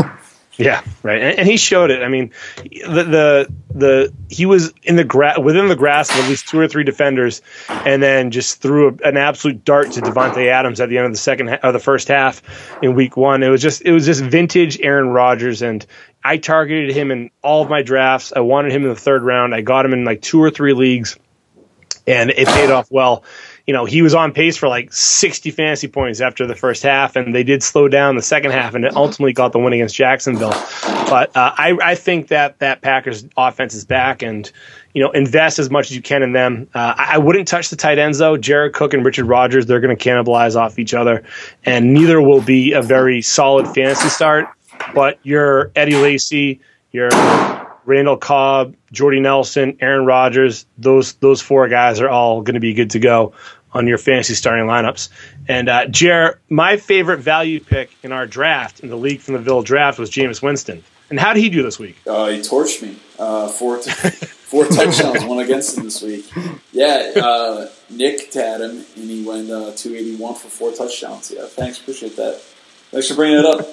Yeah, right, and, and he showed it. I mean, the the the he was in the gra- within the grasp of at least two or three defenders, and then just threw a, an absolute dart to Davante Adams at the end of the second ha- or the first half in Week One. It was just it was just vintage Aaron Rodgers, and I targeted him in all of my drafts. I wanted him in the third round. I got him in like two or three leagues, and it paid off well you know, he was on pace for like 60 fantasy points after the first half, and they did slow down the second half, and it ultimately got the win against Jacksonville. But uh, I, I think that that Packers offense is back, and you know, invest as much as you can in them. Uh, I, I wouldn't touch the tight ends though. Jared Cook and Richard Rodgers, they're going to cannibalize off each other, and neither will be a very solid fantasy start. But your Eddie Lacy, your Randall Cobb, Jordy Nelson, Aaron Rodgers, those those four guys are all going to be good to go on your fantasy starting lineups. And uh, Jer, my favorite value pick in our draft in the league from the Ville draft was Jameis Winston. And how did he do this week? Uh, he torched me. Uh, four, t- *laughs* Four touchdowns, one against him this week. Yeah, uh, Nick had him, and he went uh, 281 for four touchdowns. Yeah, thanks, appreciate that. Thanks for bringing it up.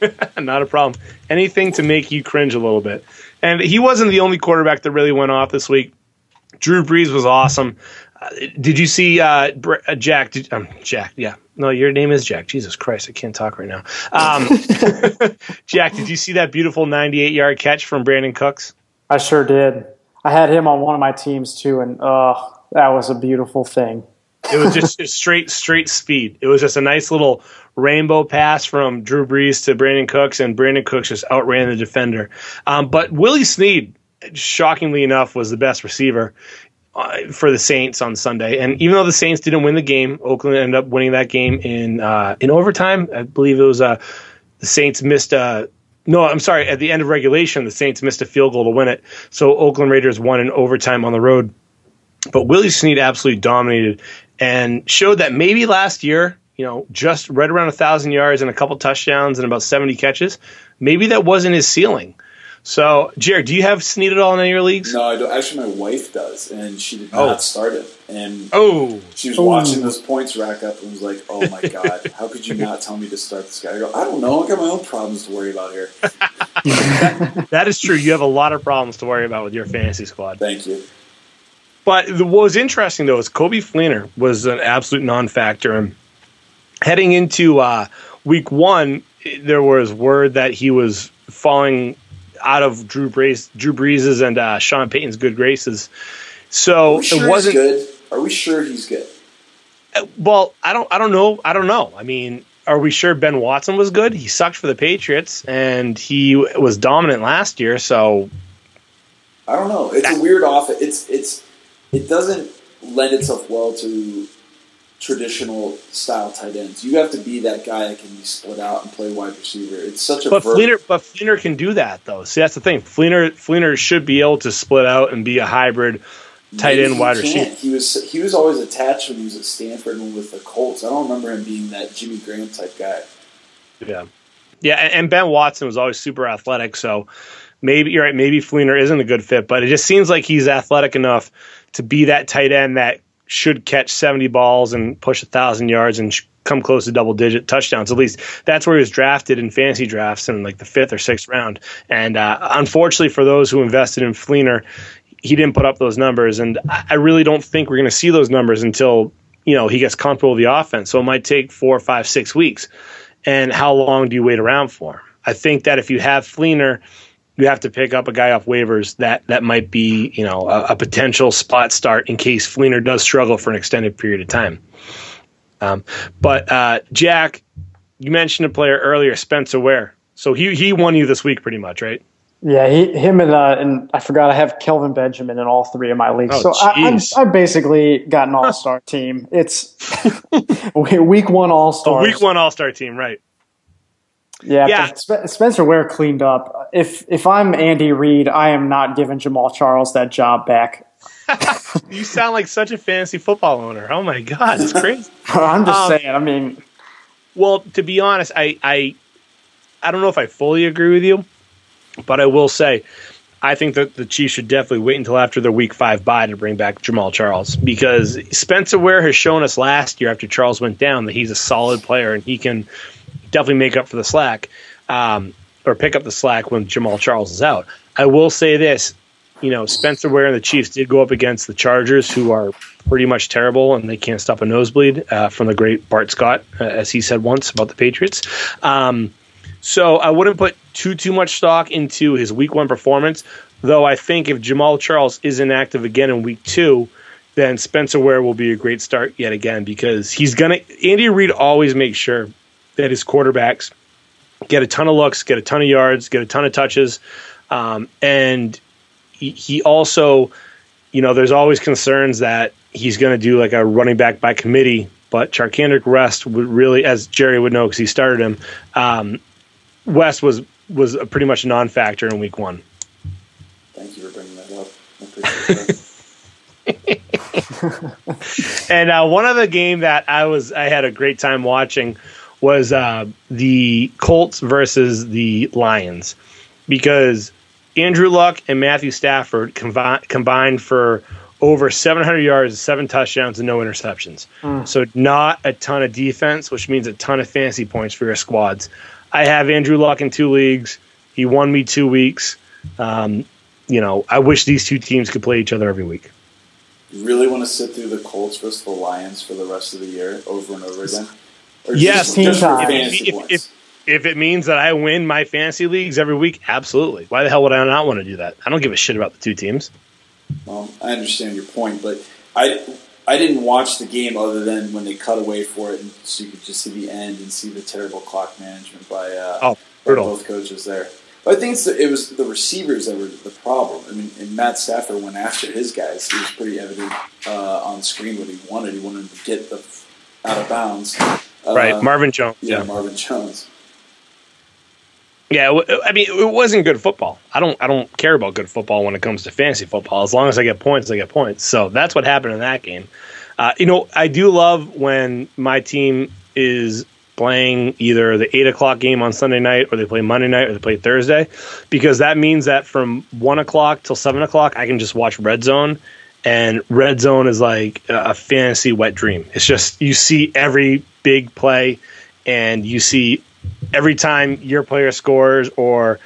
*laughs* Not a problem. Anything to make you cringe a little bit. And he wasn't the only quarterback that really went off this week. Drew Brees was awesome. Uh, did you see uh, uh, Jack? Did, um, Jack, yeah. No, your name is Jack. Jesus Christ, I can't talk right now. Um, *laughs* Jack, did you see that beautiful 98 yard catch from Brandin Cooks? I sure did. I had him on one of my teams too, and oh, that was a beautiful thing. It was just straight, straight speed. It was just a nice little rainbow pass from Drew Brees to Brandin Cooks, and Brandin Cooks just outran the defender. Um, but Willie Snead, shockingly enough, was the best receiver uh, for the Saints on Sunday. And even though the Saints didn't win the game, Oakland ended up winning that game in uh, in overtime. I believe it was uh, the Saints missed a. No, I'm sorry. At the end of regulation, the Saints missed a field goal to win it. So Oakland Raiders won in overtime on the road. But Willie Snead absolutely dominated and showed that maybe last year, you know, just right around a thousand yards and a couple touchdowns and about 70 catches, maybe that wasn't his ceiling. So, Jared, do you have Snead at all in any of your leagues? No, I don't. Actually, my wife does, and she did oh. not Oh. start it. And Oh, she was watching oh. those points rack up and was like, "Oh my *laughs* god, how could you not tell me to start this guy?" I go, "I don't know. I've got my own problems to worry about here." *laughs* that is true. You have a lot of problems to worry about with your fantasy squad. Thank you. But the, what was interesting though is Coby Fleener was an absolute non-factor. And heading into uh, week one, there was word that he was falling out of Drew Brees, Drew Brees's and uh, Sean Payton's good graces. So Are we sure it wasn't. he's good? Are we sure he's good? Well, I don't. I don't know. I don't know. I mean, are we sure Ben Watson was good? He sucked for the Patriots, and he was dominant last year. So I don't know. It's a weird off. It's it's it doesn't lend itself well to traditional style tight ends. You have to be that guy that can be split out and play wide receiver. It's such a But ver- Fleener, but Fleener can do that though. See, that's the thing. Fleener, Fleener should be able to split out and be a hybrid tight Maybe end wide receiver. He was he was always attached when he was at Stanford and with the Colts. I don't remember him being that Jimmy Graham type guy. Yeah, yeah. And Ben Watson was always super athletic, so maybe you're right. Maybe Fleener isn't a good fit, but it just seems like he's athletic enough to be that tight end that should catch 70 balls and push a thousand yards and come close to double digit touchdowns. At least that's where he was drafted in fantasy drafts in like the fifth or sixth round. And uh, unfortunately for those who invested in Fleener, he didn't put up those numbers. And I I really don't think we're going to see those numbers until you know he gets comfortable with the offense. So it might take four, five, six weeks. And how long do you wait around for? I think that if you have Fleener, you have to pick up a guy off waivers that that might be you know a, a potential spot start in case Fleener does struggle for an extended period of time. Um, but uh, Jack, you mentioned a player earlier, Spencer Ware. So he he won you this week pretty much, right? Yeah, he, him and uh, and I forgot I have Kelvin Benjamin in all three of my leagues. Oh, so I, jeez. I've basically got an all star *laughs* team. It's *laughs* week one all star. week one All Star team, right? Yeah, Yeah. Spe- Spencer Ware cleaned up. If if I'm Andy Reid, I am not giving Jamaal Charles that job back. *laughs* You sound like such a fantasy football owner. Oh my god, it's crazy. *laughs* I'm just Um, saying. I mean, Well, to be honest, I, I I don't know if I fully agree with you, but I will say I think that the Chiefs should definitely wait until after their Week Five bye to bring back Jamaal Charles because Spencer Ware has shown us last year after Charles went down that he's a solid player and he can definitely make up for the slack um, or pick up the slack when Jamaal Charles is out. I will say this. You know, Spencer Ware and the Chiefs did go up against the Chargers, who are pretty much terrible and they can't stop a nosebleed uh, from the great Bart Scott, uh, as he said once about the Patriots. Um, so I wouldn't put too too much stock into his Week One performance, though. I think if Jamaal Charles is inactive again in Week Two, then Spencer Ware will be a great start yet again because he's gonna. Andy Reid always makes sure that his quarterbacks get a ton of looks, get a ton of yards, get a ton of touches, um, and he, he also, you know, there's always concerns that he's going to do like a running back by committee. But Charcandrick West would really, as Jerry would know because he started him, um, West was was a pretty much a non-factor in Week One. Thank you for bringing that up. I appreciate that. *laughs* *laughs* *laughs* And uh, one other game that I was I had a great time watching was uh, the Colts versus the Lions because Andrew Luck and Matthew Stafford combi- combined for over 700 yards, seven touchdowns, and no interceptions. Mm. So not a ton of defense, which means a ton of fantasy points for your squads. I have Andrew Luck in two leagues. He won me two weeks. Um, you know, I wish these two teams could play each other every week. You really want to sit through the Colts versus the Lions for the rest of the year over and over again? Yes, just, just if, if, if, if it means that I win my fantasy leagues every week, absolutely. Why the hell would I not want to do that? I don't give a shit about the two teams. Well, I understand your point, but I I didn't watch the game other than when they cut away for it, and so you could just see the end and see the terrible clock management by, uh, oh, by both coaches there. But I think the, it was the receivers that were the problem. I mean, and Matt Stafford went after his guys. He was pretty evident uh, on screen what he wanted. He wanted to get the out of bounds. Right, uh, Marvin Jones. Yeah, yeah, Marvin Jones. Yeah, I mean, it wasn't good football. I don't, I don't care about good football when it comes to fantasy football. As long as I get points, I get points. So that's what happened in that game. Uh, you know, I do love when my team is playing either the eight o'clock game on Sunday night, or they play Monday night, or they play Thursday, because that means that from one o'clock till seven o'clock, I can just watch Red Zone, and Red Zone is like a fantasy wet dream. It's just you see every big play, and you see every time your player scores or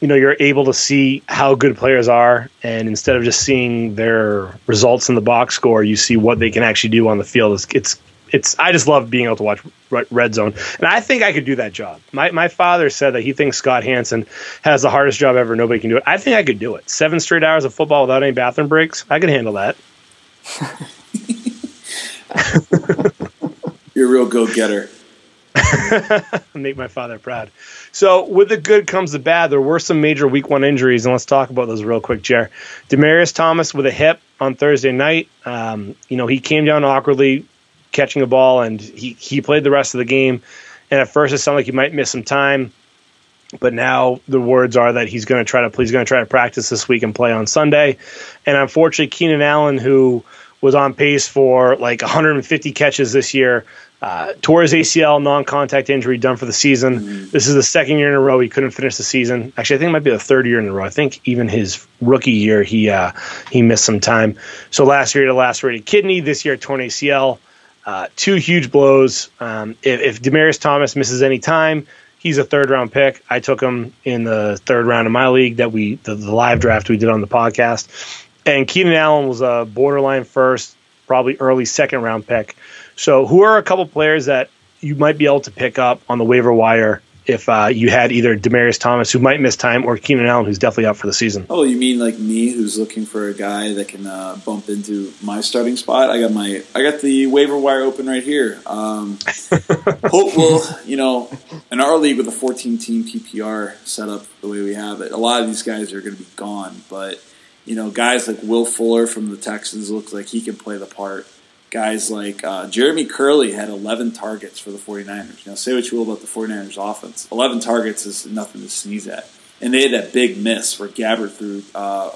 you know you're able to see how good players are and instead of just seeing their results in the box score you see what they can actually do on the field. It's it's, it's i just love being able to watch red zone. And i think i could do that job. My, my father said that he thinks scott hanson has the hardest job ever. Nobody can do it. I think i could do it. Seven straight hours of football without any bathroom breaks. I could handle that *laughs* you're a real go-getter *laughs* Make my father proud. So, with the good comes the bad. There were some major week one injuries, and let's talk about those real quick, Jer. Demaryius Thomas with a hip on Thursday night. Um, you know, he came down awkwardly catching a ball, and he, he played the rest of the game. And at first, it sounded like he might miss some time. But now the words are that he's going to try to he's going to try to practice this week and play on Sunday. And unfortunately, Keenan Allen, who was on pace for like 150 catches this year, uh, tore his ACL, non-contact injury, done for the season. Mm-hmm. This is the second year in a row he couldn't finish the season. Actually, I think it might be the third year in a row. I think even his rookie year he uh, he missed some time. So last year he had a lacerated kidney. This year torn ACL. Uh, two huge blows. Um, if, if Demaryius Thomas misses any time, he's a third round pick. I took him in the third round of my league that we the, the live draft we did on the podcast. And Keenan Allen was a borderline first, probably early second round pick. So, who are a couple players that you might be able to pick up on the waiver wire if uh, you had either Demaryius Thomas, who might miss time, or Keenan Allen, who's definitely out for the season? Oh, you mean like me, who's looking for a guy that can uh, bump into my starting spot? I got my, I got the waiver wire open right here. Um, *laughs* hope will, you know, in our league with a 14 team PPR setup the way we have it, a lot of these guys are going to be gone, but you know, guys like Will Fuller from the Texans look like he can play the part guys like uh, Jeremy Kerley had 11 targets for the 49ers. Now, say what you will about the 49ers offense. 11 targets is nothing to sneeze at. And they had that big miss where Gabbert threw, uh,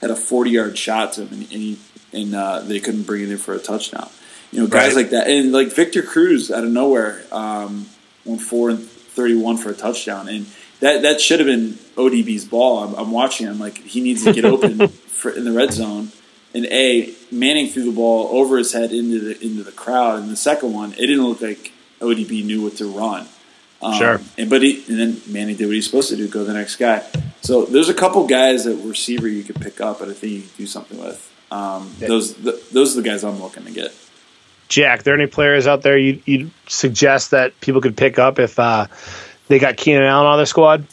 had a 40 yard shot to him and, and, he, and uh, they couldn't bring it in for a touchdown. You know, guys right. like that. And like Victor Cruz out of nowhere um, went 4 and 31 for a touchdown. And that, that should have been ODB's ball. I'm, I'm watching him like he needs to get open *laughs* for, in the red zone and A Manning threw the ball over his head into the into the crowd, and the second one it didn't look like ODB knew what to run. Um, sure. And but he, and then Manning did what he's supposed to do, go the next guy. So there's a couple guys that receiver you could pick up, but I think you can do something with. Um, yeah. Those the, those are the guys I'm looking to get. Jack, there any players out there you you suggest that people could pick up if uh, they got Keenan Allen on their squad?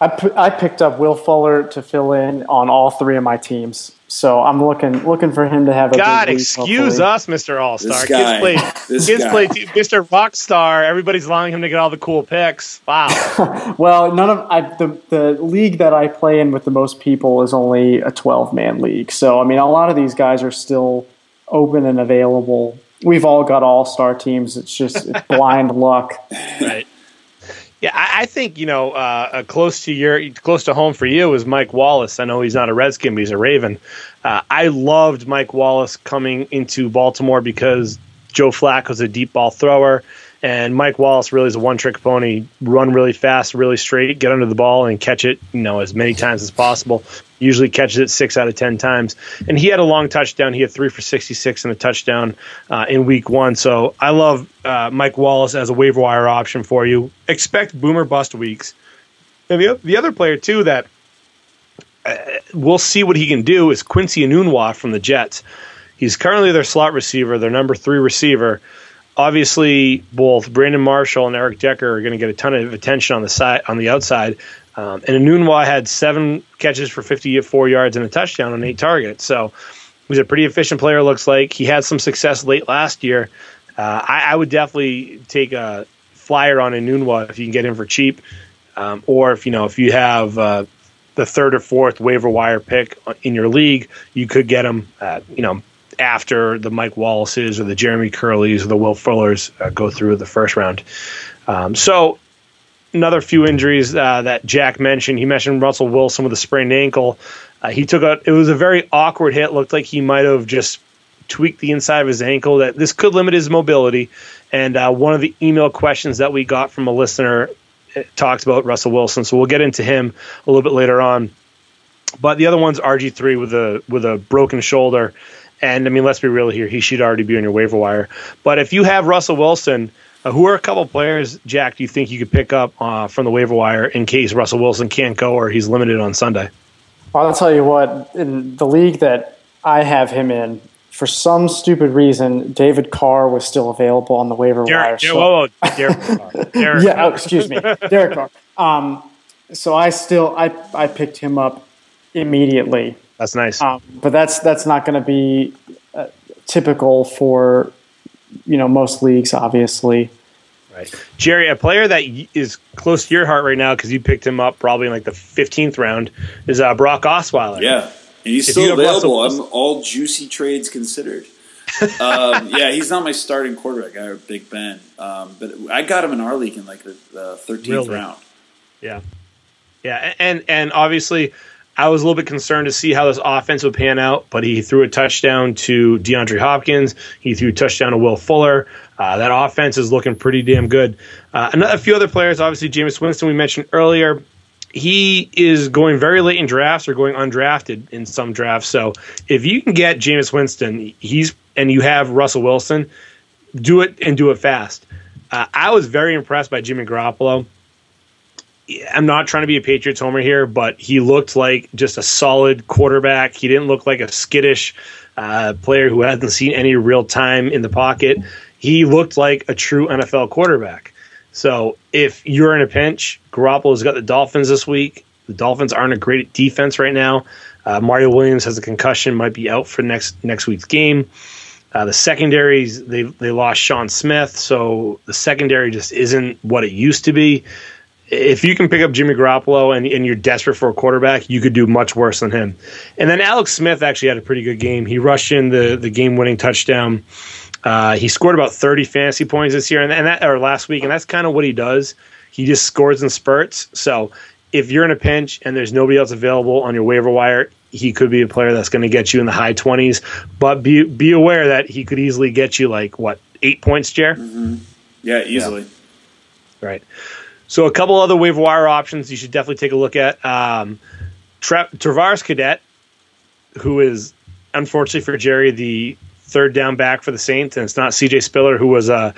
I, p- I picked up Will Fuller to fill in on all three of my teams. So I'm looking looking for him to have a God. Week, excuse hopefully. us, Mister All Star. Kids play, kids guy. play, *laughs* Mister Rockstar. Everybody's allowing him to get all the cool picks. Wow. *laughs* well, none of I, the the league that I play in with the most people is only a 12 man league. So I mean, a lot of these guys are still open and available. We've all got all star teams. It's just it's blind *laughs* luck. Right. Yeah, I, I think you know, uh, close to your close to home for you is Mike Wallace. I know he's not a Redskin, but he's a Raven. Uh, I loved Mike Wallace coming into Baltimore because Joe Flacco's a deep ball thrower, And Mike Wallace really is a one trick pony. Run really fast, really straight, get under the ball and catch it, you know, as many times as possible. Usually catches it six out of 10 times. And he had a long touchdown. He had three for 66 and a touchdown uh, in week one. So I love uh, Mike Wallace as a waiver wire option for you. Expect boomer bust weeks. And the, the other player, too, that uh, we'll see what he can do is Quincy Enunwa from the Jets. He's currently their slot receiver, their number three receiver obviously both Brandon Marshall and Eric Decker are going to get a ton of attention on the side on the outside. Um, and Enunwa had seven catches for 54 yards and a touchdown on eight targets. So he's a pretty efficient player. Looks like he had some success late last year. Uh, I, I, would definitely take a flyer on Enunwa if you can get him for cheap, um, or if you know if you have uh, the third or fourth waiver wire pick in your league, you could get him. At, you know after the Mike Wallaces or the Jeremy Kerleys or the Will Fullers uh, go through the first round. Um, so another few injuries uh, that Jack mentioned. He mentioned Russell Wilson with a sprained ankle. Uh, he took a. It was a very awkward hit. Looked like he might have just tweaked the inside of his ankle. That this could limit his mobility. And uh, one of the email questions that we got from a listener uh, talks about Russell Wilson. So we'll get into him a little bit later on. But the other one's RG three with a with a broken shoulder. And I mean, let's be real here. He should already be on your waiver wire. But if you have Russell Wilson, uh, who are a couple players, Jack, do you think you could pick up uh, from the waiver wire in case Russell Wilson can't go or he's limited on Sunday? Well, I'll tell you what, in the league that I have him in, for some stupid reason, David Carr was still available on the waiver Derek, wire. so, whoa, whoa, *laughs* Derek Carr. Derek yeah, oh, excuse me, Derek Carr. Um, so I still I I picked him up immediately that's nice. Um, but that's that's not going to be uh, typical for you know most leagues, obviously. Right, Jerry, a player that is close to your heart right now because you picked him up probably in like the fifteenth round is uh, Brock Osweiler. Yeah, and he's if still available. I'm all juicy trades considered. um, *laughs* yeah, he's not my starting quarterback. I have Big Ben, um, but I got him in our league in like the thirteenth really? round. Yeah, yeah, and and obviously I was a little bit concerned to see how this offense would pan out, but he threw a touchdown to DeAndre Hopkins. He threw a touchdown to Will Fuller. Uh, that offense is looking pretty damn good. Uh, a few other players, obviously, Jameis Winston, we mentioned earlier. He is going very late in drafts or going undrafted in some drafts. So if you can get Jameis Winston, he's and you have Russell Wilson, do it and do it fast. Uh, I was very impressed by Jimmy Garoppolo. I'm not trying to be a Patriots homer here, but he looked like just a solid quarterback. He didn't look like a skittish uh, player who hasn't seen any real time in the pocket. He looked like a true NFL quarterback. So if you're in a pinch, Garoppolo's got the Dolphins this week. The Dolphins aren't a great defense right now. Uh, Mario Williams has a concussion, might be out for next next week's game. Uh, the secondaries they they lost Sean Smith, so the secondary just isn't what it used to be if you can pick up Jimmy Garoppolo and, and you're desperate for a quarterback, you could do much worse than him. And then Alex Smith actually had a pretty good game. He rushed in the, the game winning touchdown. Uh, he scored about 30 fantasy points this year and, and that or last week, and that's kind of what he does. He just scores in spurts. So if you're in a pinch and there's nobody else available on your waiver wire, he could be a player that's going to get you in the high 20s. But be be aware that he could easily get you like what eight points, Jer? Mm-hmm. Yeah, easily. Yeah. Right. So a couple other waiver wire options you should definitely take a look at. Um, Tra- Travaris Cadet, who is unfortunately for Jerry the third down back for the Saints, and it's not C.J. Spiller who was a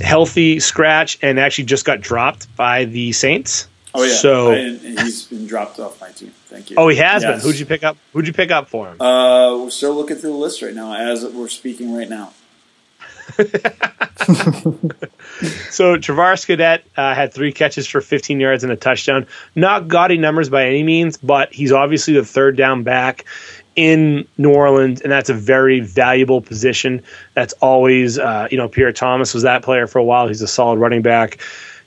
healthy scratch and actually just got dropped by the Saints. Oh yeah, so I, he's been dropped off my team. Thank you. Oh, he has yes. been. Who'd you pick up? Who'd you pick up for him? Uh, we're still looking through the list right now as we're speaking right now. *laughs* so Travaris Cadet uh, had three catches for 15 yards and a touchdown. Not gaudy numbers by any means, but he's obviously the third down back in New Orleans, and that's a very valuable position. That's always, uh, you know, Pierre Thomas was that player for a while. He's a solid running back.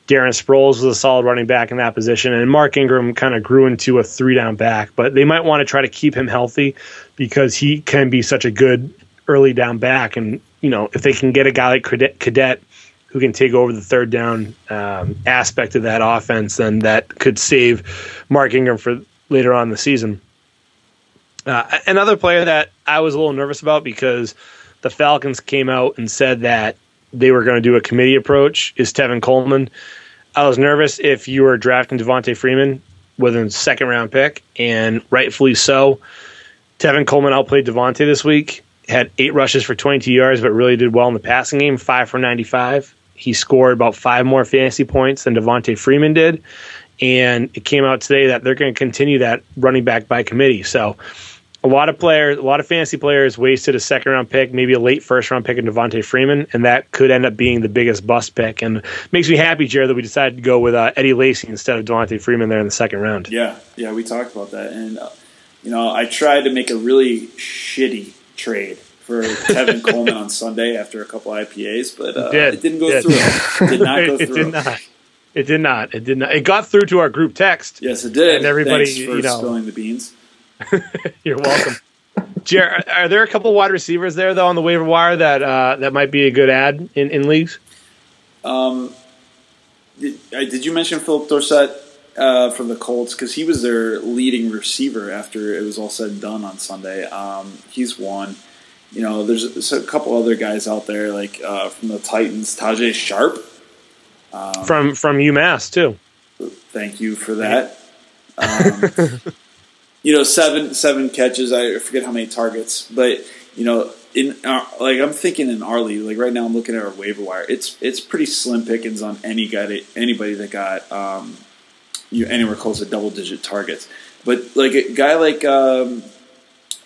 Darren Sproles was a solid running back in that position, and Mark Ingram kind of grew into a three down back. But they might want to try to keep him healthy because he can be such a good early down back. And you know, if they can get a guy like Cadet, who can take over the third down um, aspect of that offense, then that could save Mark Ingram for later on the season. Uh, another player that I was a little nervous about because the Falcons came out and said that they were going to do a committee approach is Tevin Coleman. I was nervous if you were drafting Devonta Freeman with a second round pick, and rightfully so. Tevin Coleman outplayed Devonta this week, had eight rushes for 22 yards, but really did well in the passing game, five for 95. He scored about five more fantasy points than Devonta Freeman did. And it came out today that they're going to continue that running back by committee. So a lot of players, a lot of fantasy players wasted a second round pick, maybe a late first round pick in Devonta Freeman, and that could end up being the biggest bust pick. And makes me happy, Jared, that we decided to go with uh, Eddie Lacy instead of Devonta Freeman there in the second round. Yeah, yeah, we talked about that, and uh, you know, I tried to make a really shitty trade for Tevin *laughs* Coleman on Sunday after a couple IPAs, but uh, did. it didn't go Did. through. It did not go *laughs* it through. did not. It did not. It did not. It got through to our group text. Yes, it did. And everybody, Thanks for you know- spilling the beans. *laughs* You're welcome. Are, are there a couple wide receivers there though on the waiver wire that uh, that might be a good ad in, in leagues? Um, did, uh, did you mention Phillip Dorsett uh, from the Colts? Because he was their leading receiver after it was all said and done on Sunday. Um, he's one. You know, there's, a couple other guys out there like uh, from the Titans, Tajae Sharpe. Um, From from UMass too. Thank you for that. Um, *laughs* you know, seven seven catches. I forget how many targets, but you know, in our, like I'm thinking in our league, like right now, I'm looking at our waiver wire. It's it's pretty slim pickings on any guy, that, anybody that got um, you anywhere close to double digit targets. But like a guy like um,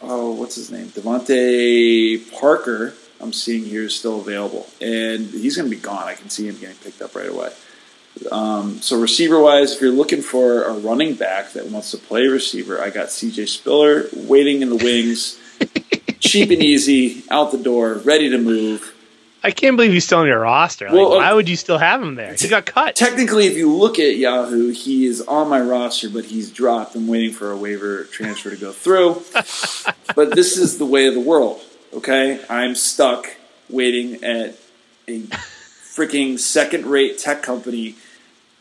oh, what's his name, DeVante Parker. I'm seeing here is still available, and he's going to be gone. I can see him getting picked up right away. Um, so receiver wise, if you're looking for a running back that wants to play receiver, I got C.J. Spiller waiting in the wings, *laughs* cheap and easy, out the door, ready to move. I can't believe he's still on your roster. Like, Well, uh, why would you still have him there? He got cut. Technically, if you look at Yahoo, he is on my roster, but he's dropped. I'm waiting for a waiver transfer to go through. *laughs* but this is the way of the world. Okay, I'm stuck waiting at a freaking second-rate tech company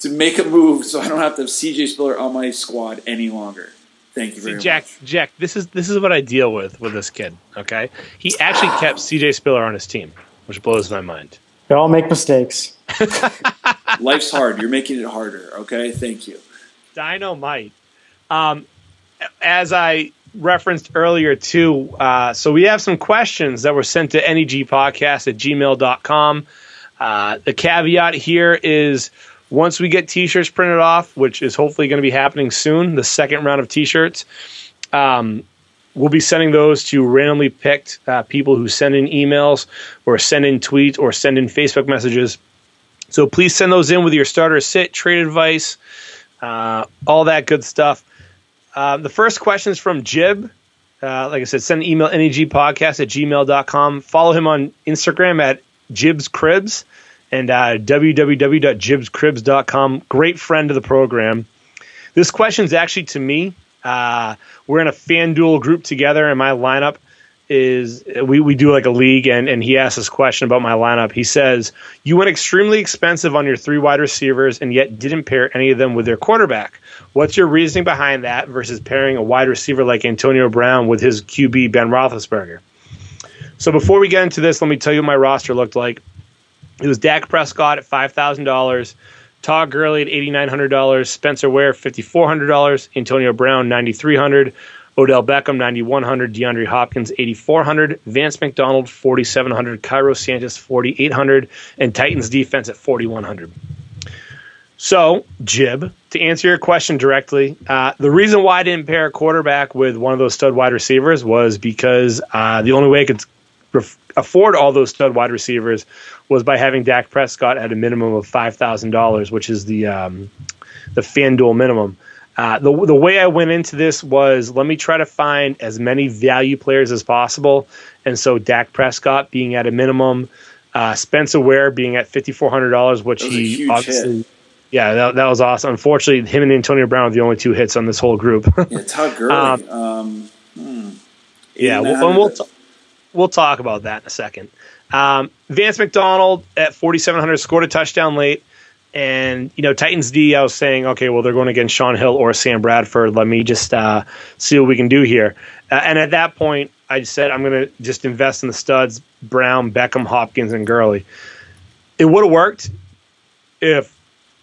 to make a move, so I don't have to have CJ Spiller on my squad any longer. Thank you See, very Jack, much. Jack, this is this is what I deal with with this kid. Okay, he actually kept C.J. Spiller on his team, which blows my mind. We all make mistakes. *laughs* Life's hard. You're making it harder. Okay, thank you. Dynamite. Um, as I referenced earlier, too, uh, so we have some questions that were sent to negpodcast at gmail.com. Uh, the caveat here is once we get t shirts printed off, which is hopefully going to be happening soon, the second round of t shirts, um, we'll be sending those to randomly picked uh, people who send in emails or send in tweets or send in Facebook messages. So please send those in with your starter sit, trade advice, uh, all that good stuff. Uh, the first question is from Jib. Uh, like I said, send an email negpodcast at gmail.com. Follow him on Instagram at Jibs Cribs and uh, www.jibscribs.com. Great friend of the program. This question is actually to me. Uh, we're in a FanDuel group together, and my lineup is we, we do like a league, and, and he asked this question about my lineup. He says, You went extremely expensive on your three wide receivers and yet didn't pair any of them with their quarterback. What's your reasoning behind that versus pairing a wide receiver like Antonio Brown with his QB, Ben Roethlisberger? So before we get into this, let me tell you what my roster looked like. It was Dak Prescott at five thousand dollars, Todd Gurley at eighty nine hundred dollars, Spencer Ware fifty four hundred dollars, Antonio Brown ninety three hundred, Odell Beckham ninety one hundred, DeAndre Hopkins eighty four hundred, Vance McDonald forty seven hundred, Cairo Santos forty eight hundred, and Titans defense at forty one hundred. So, Jib, to answer your question directly, uh, the reason why I didn't pair a quarterback with one of those stud wide receivers was because uh, the only way I could afford all those stud wide receivers was by having Dak Prescott at a minimum of five thousand dollars, which is the um, the FanDuel minimum. Uh, the the way I went into this was let me try to find as many value players as possible, and so Dak Prescott being at a minimum, uh, Spencer Ware being at fifty four hundred dollars, which That was a he obviously. hit. Yeah, that, that was awesome. Unfortunately, him and Antonio Brown are the only two hits on this whole group. Yeah, *laughs* Todd Gurley. Um, Um, hmm. Yeah, we'll, and we'll, t- we'll talk about that in a second. Um, Vance McDonald at 4,700 scored a touchdown late. And, you know, Titans D, I was saying, okay, well, they're going against Shaun Hill or Sam Bradford. Let me just uh, see what we can do here. Uh, and at that point, I said, I'm going to just invest in the studs Brown, Beckham, Hopkins, and Gurley. it would have worked if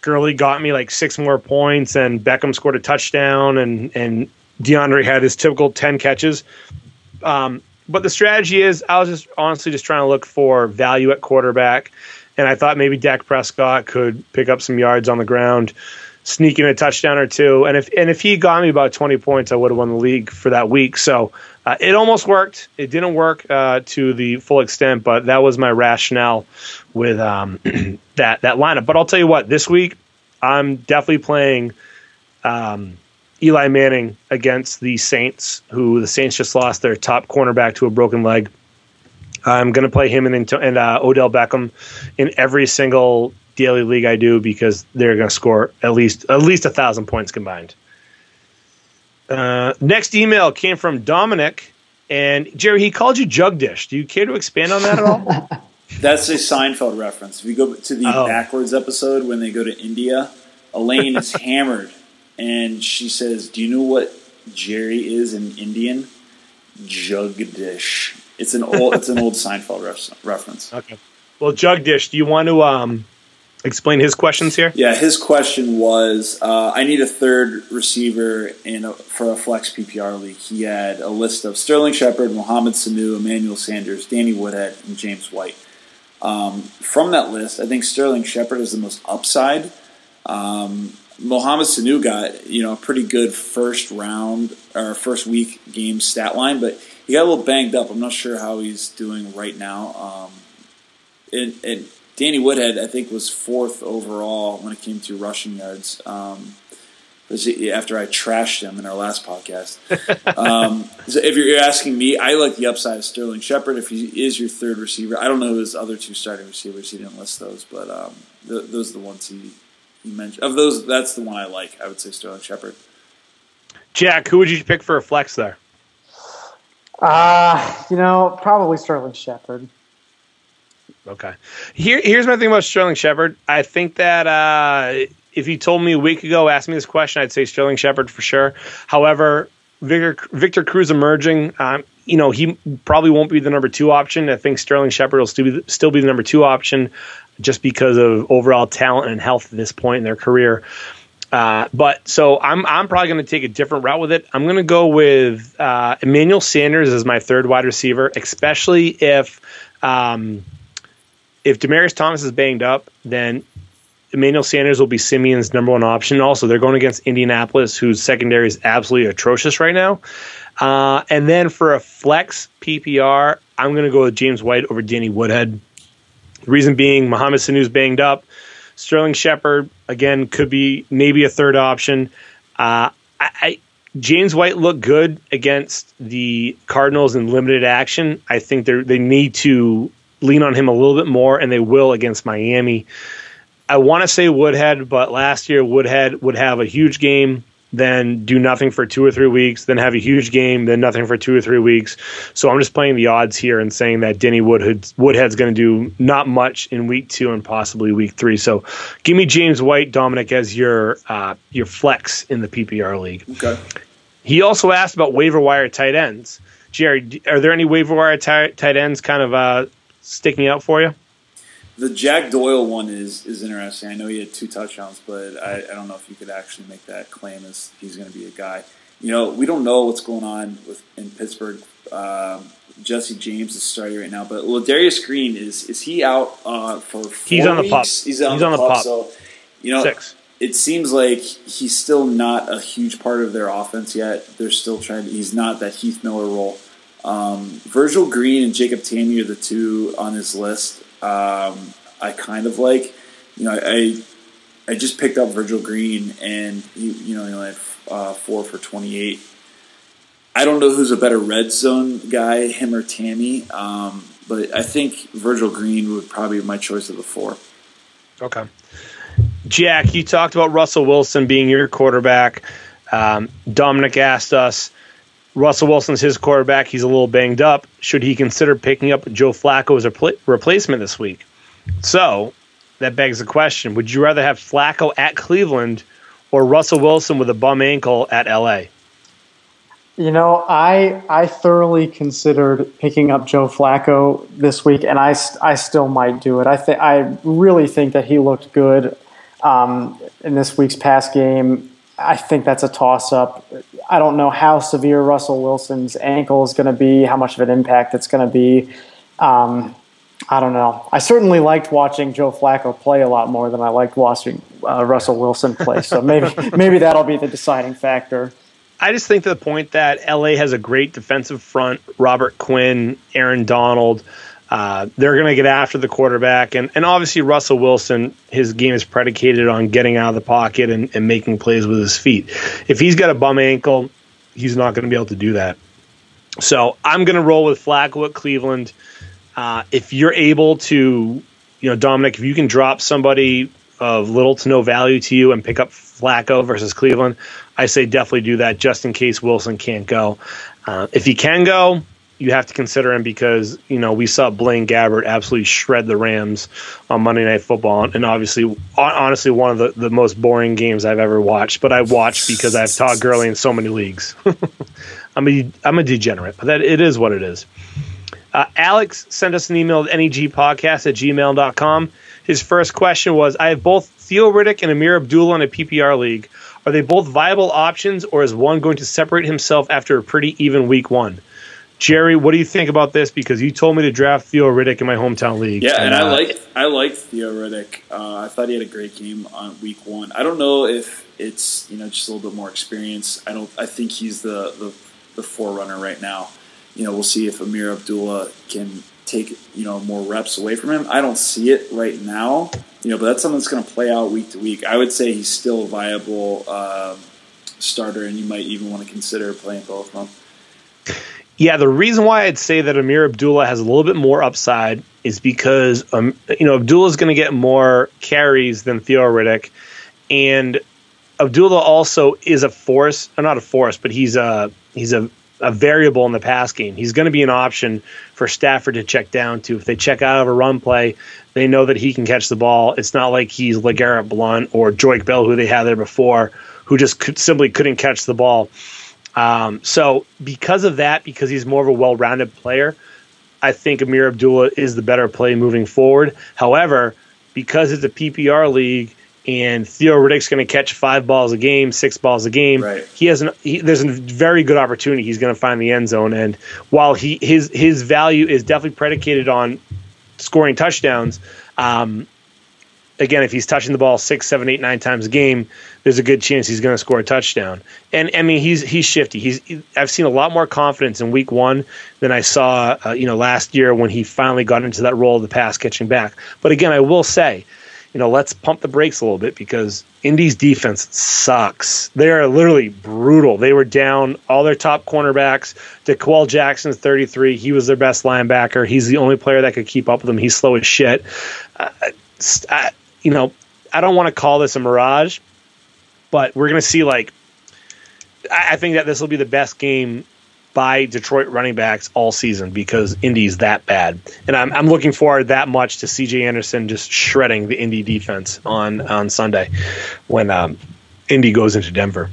Gurley got me like six more points and Beckham scored a touchdown and and DeAndre had his typical ten catches. Um, but the strategy is, I was just honestly just trying to look for value at quarterback, and I thought maybe Dak Prescott could pick up some yards on the ground, sneak in a touchdown or two, and if and if he got me about twenty points, I would have won the league for that week. So uh, it almost worked. It didn't work uh, to the full extent, but that was my rationale with um, *clears throat* that that lineup. But I'll tell you what, this week I'm definitely playing. Um, Eli Manning against the Saints, who the Saints just lost their top cornerback to a broken leg. I'm going to play him and, and uh, Odell Beckham in every single daily league I do because they're going to score at least at least a thousand points combined. Uh, next email came from Dominic, and Jerry, he called you Jug Dish. Do you care to expand on that at all? *laughs* That's a Seinfeld reference. If we go to the oh. backwards episode when they go to India, Elaine is *laughs* hammered and she says, "Do you know what Jerry is in Indian? Jugdish. It's an old it's an old *laughs* Seinfeld ref- reference." Okay. Well, Jugdish, do you want to um, explain his questions here? Yeah, his question was, uh, "I need a third receiver in a, for a flex PPR league." He had a list of Sterling Shepard, Mohamed Sanu, Emmanuel Sanders, Danny Woodhead, and James White. Um, from that list, I think Sterling Shepard is the most upside. Um, Mohamed Sanu got you know a pretty good first round or first week game stat line, but he got a little banged up. I'm not sure how he's doing right now. Um, and, and, Danny Woodhead, I think, was fourth overall when it came to rushing yards. Um, after I trashed him in our last podcast. *laughs* um, so if you're asking me, I like the upside of Sterling Shepard. If he is your third receiver, I don't know his other two starting receivers. He didn't list those, but um, th- those are the ones he you mentioned. Of those, that's the one I like. I would say Sterling Shepard. Jack, who would you pick for a flex there? Uh, you know, probably Sterling Shepard. Okay. Here, here's my thing about Sterling Shepard. I think that uh, if you told me a week ago, asked me this question, I'd say Sterling Shepard for sure. However, Victor, Victor Cruz emerging, um, you know, he probably won't be the number two option. I think Sterling Shepard will still be, still be the number two option just because of overall talent and health at this point in their career. Uh, but so I'm I'm probably going to take a different route with it. I'm going to go with uh, Emmanuel Sanders as my third wide receiver, especially if um, if Demaryius Thomas is banged up, then Emmanuel Sanders will be Siemian's number one option. Also, they're going against Indianapolis, whose secondary is absolutely atrocious right now. Uh, and then for a flex PPR, I'm going to go with James White over Danny Woodhead. The reason being, Mohamed Sanu's banged up. Sterling Shepard again could be maybe a third option. Uh, I, I, James White looked good against the Cardinals in limited action. I think they they need to lean on him a little bit more, and they will against Miami. I want to say Woodhead, but last year Woodhead would have a huge game then do nothing for two or three weeks, then have a huge game, then nothing for two or three weeks. So I'm just playing the odds here and saying that Denny Woodhead, Woodhead's going to do not much in week two and possibly week three. So give me James White, Dominic, as your uh, your flex in the PPR league. Okay. He also asked about waiver wire tight ends. Jerry, are there any waiver wire t- tight ends kind of uh, sticking out for you? The Jack Doyle one is is interesting. I know he had two touchdowns, but I, I don't know if you could actually make that claim as he's going to be a guy. You know, we don't know what's going on with in Pittsburgh. Um, Jesse James is starting right now, but Ladarius Green is is he out uh, for? he's on weeks? the pup. He's on, he's the, on the pup. So you know, Six. it seems like he's still not a huge part of their offense yet. They're still trying. To, he's not that Heath Miller role. Um, Virgil Green and Jacob Tamme are the two on his list um, I kind of like. You know, I I just picked up Virgil Green, and he, you know, he only had uh, four for twenty eight. I don't know who's a better red zone guy, him or Tamme, um, but I think Virgil Green would probably be my choice of the four. Okay. Jack, you talked about Russell Wilson being your quarterback. Um, Dominic asked us Russell Wilson's his quarterback. He's a little banged up. Should he consider picking up Joe Flacco as a pl- replacement this week? So that begs the question: Would you rather have Flacco at Cleveland or Russell Wilson with a bum ankle at LA? You know, I I thoroughly considered picking up Joe Flacco this week, and I, I still might do it. I I really think that he looked good um, in this week's pass game. I think that's a toss up. I don't know how severe Russell Wilson's ankle is going to be, how much of an impact it's going to be. Um, I don't know. I certainly liked watching Joe Flacco play a lot more than I liked watching uh, Russell Wilson play. So maybe *laughs* maybe that'll be the deciding factor. I just think to the point that LA has a great defensive front. Robert Quinn, Aaron Donald. Uh, they're going to get after the quarterback, and, and obviously Russell Wilson, his game is predicated on getting out of the pocket and, and making plays with his feet. If he's got a bum ankle, he's not going to be able to do that. So I'm going to roll with Flacco at Cleveland. Uh, if you're able to, you know, Dominic, if you can drop somebody of little to no value to you and pick up Flacco versus Cleveland, I say definitely do that just in case Wilson can't go. Uh, if he can go, you have to consider him because you know we saw Blaine Gabbert absolutely shred the Rams on Monday Night Football, and obviously, honestly, one of the, the most boring games I've ever watched. But I watched because I have Todd Gurley in so many leagues. *laughs* I'm a I'm a degenerate, but that it is what it is. Uh, Alex sent us an email at negpodcast at gmail.com. His first question was I have both Theo Riddick and Ameer Abdullah in a PPR league. Are they both viable options, or is one going to separate himself after a pretty even week one? Jerry, what do you think about this? Because you told me to draft Theo Riddick in my hometown league. Yeah, and, and uh, I like I like Theo Riddick. Uh, I thought he had a great game on week one. I don't know if it's you know just a little bit more experience. I don't. I think he's the the, the forerunner right now you know, we'll see if Ameer Abdullah can take you know more reps away from him. I don't see it right now, you know, but that's something that's going to play out week to week. I would say he's still a viable uh, starter, and you might even want to consider playing both of them. Yeah, the reason why I'd say that Ameer Abdullah has a little bit more upside is because um, you know Abdullah is going to get more carries than Theo Riddick, and Abdullah also is a force, or not a force, but he's a he's a a variable in the pass game. He's going to be an option for Stafford to check down to. If they check out of a run play, they know that he can catch the ball. It's not like he's LeGarrette Blount or Joique Bell, who they had there before, who just could, simply couldn't catch the ball. Um, so because of that, because he's more of a well-rounded player, I think Ameer Abdullah is the better play moving forward. However, because it's a PPR league and Theo Riddick's going to catch five balls a game, six balls a game. Right. He has an he, there's a very good opportunity he's going to find the end zone, and while he his his value is definitely predicated on scoring touchdowns. Um, again, if he's touching the ball six, seven, eight, nine times a game, there's a good chance he's going to score a touchdown. And I mean, he's he's shifty. He's I've seen a lot more confidence in Week One than I saw, uh, you know, last year when he finally got into that role of the pass catching back. But again, I will say you know, let's pump the brakes a little bit because Indy's defense sucks. They are literally brutal. They were down all their top cornerbacks. D'Qwell Jackson's 33. He was their best linebacker. He's the only player that could keep up with them. He's slow as shit. Uh, you know, I don't want to call this a mirage, but we're going to see like I think that this will be the best game by Detroit running backs all season because Indy's that bad. And I'm, I'm looking forward that much to CJ Anderson just shredding the Indy defense on, on Sunday when um, Indy goes into Denver.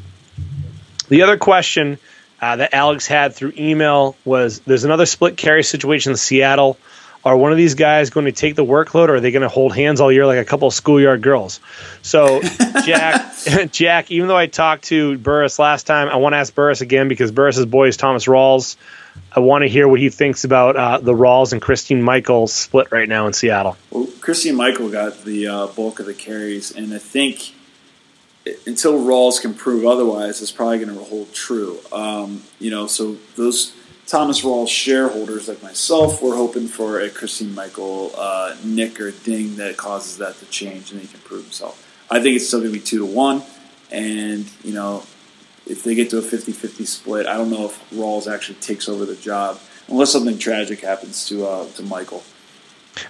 The other question uh, that Alex had through email was there's another split carry situation in Seattle. Are one of these guys going to take the workload, or are they going to hold hands all year like a couple of schoolyard girls? So, *laughs* Jack, *laughs* Jack, even though I talked to Burris last time, I want to ask Burris again because Burris's boy is Thomas Rawls. I want to hear what he thinks about uh, the Rawls and Christine Michael split right now in Seattle. Well, Christine Michael got the uh, bulk of the carries, and I think until Rawls can prove otherwise, it's probably going to hold true. Um, you know, so those Thomas Rawls shareholders like myself were hoping for a Christine Michael uh, nick or ding that causes that to change and he can prove himself. I think it's still going to be two to one, and you know if they get to a 50-50 split, I don't know if Rawls actually takes over the job unless something tragic happens to uh, to Michael.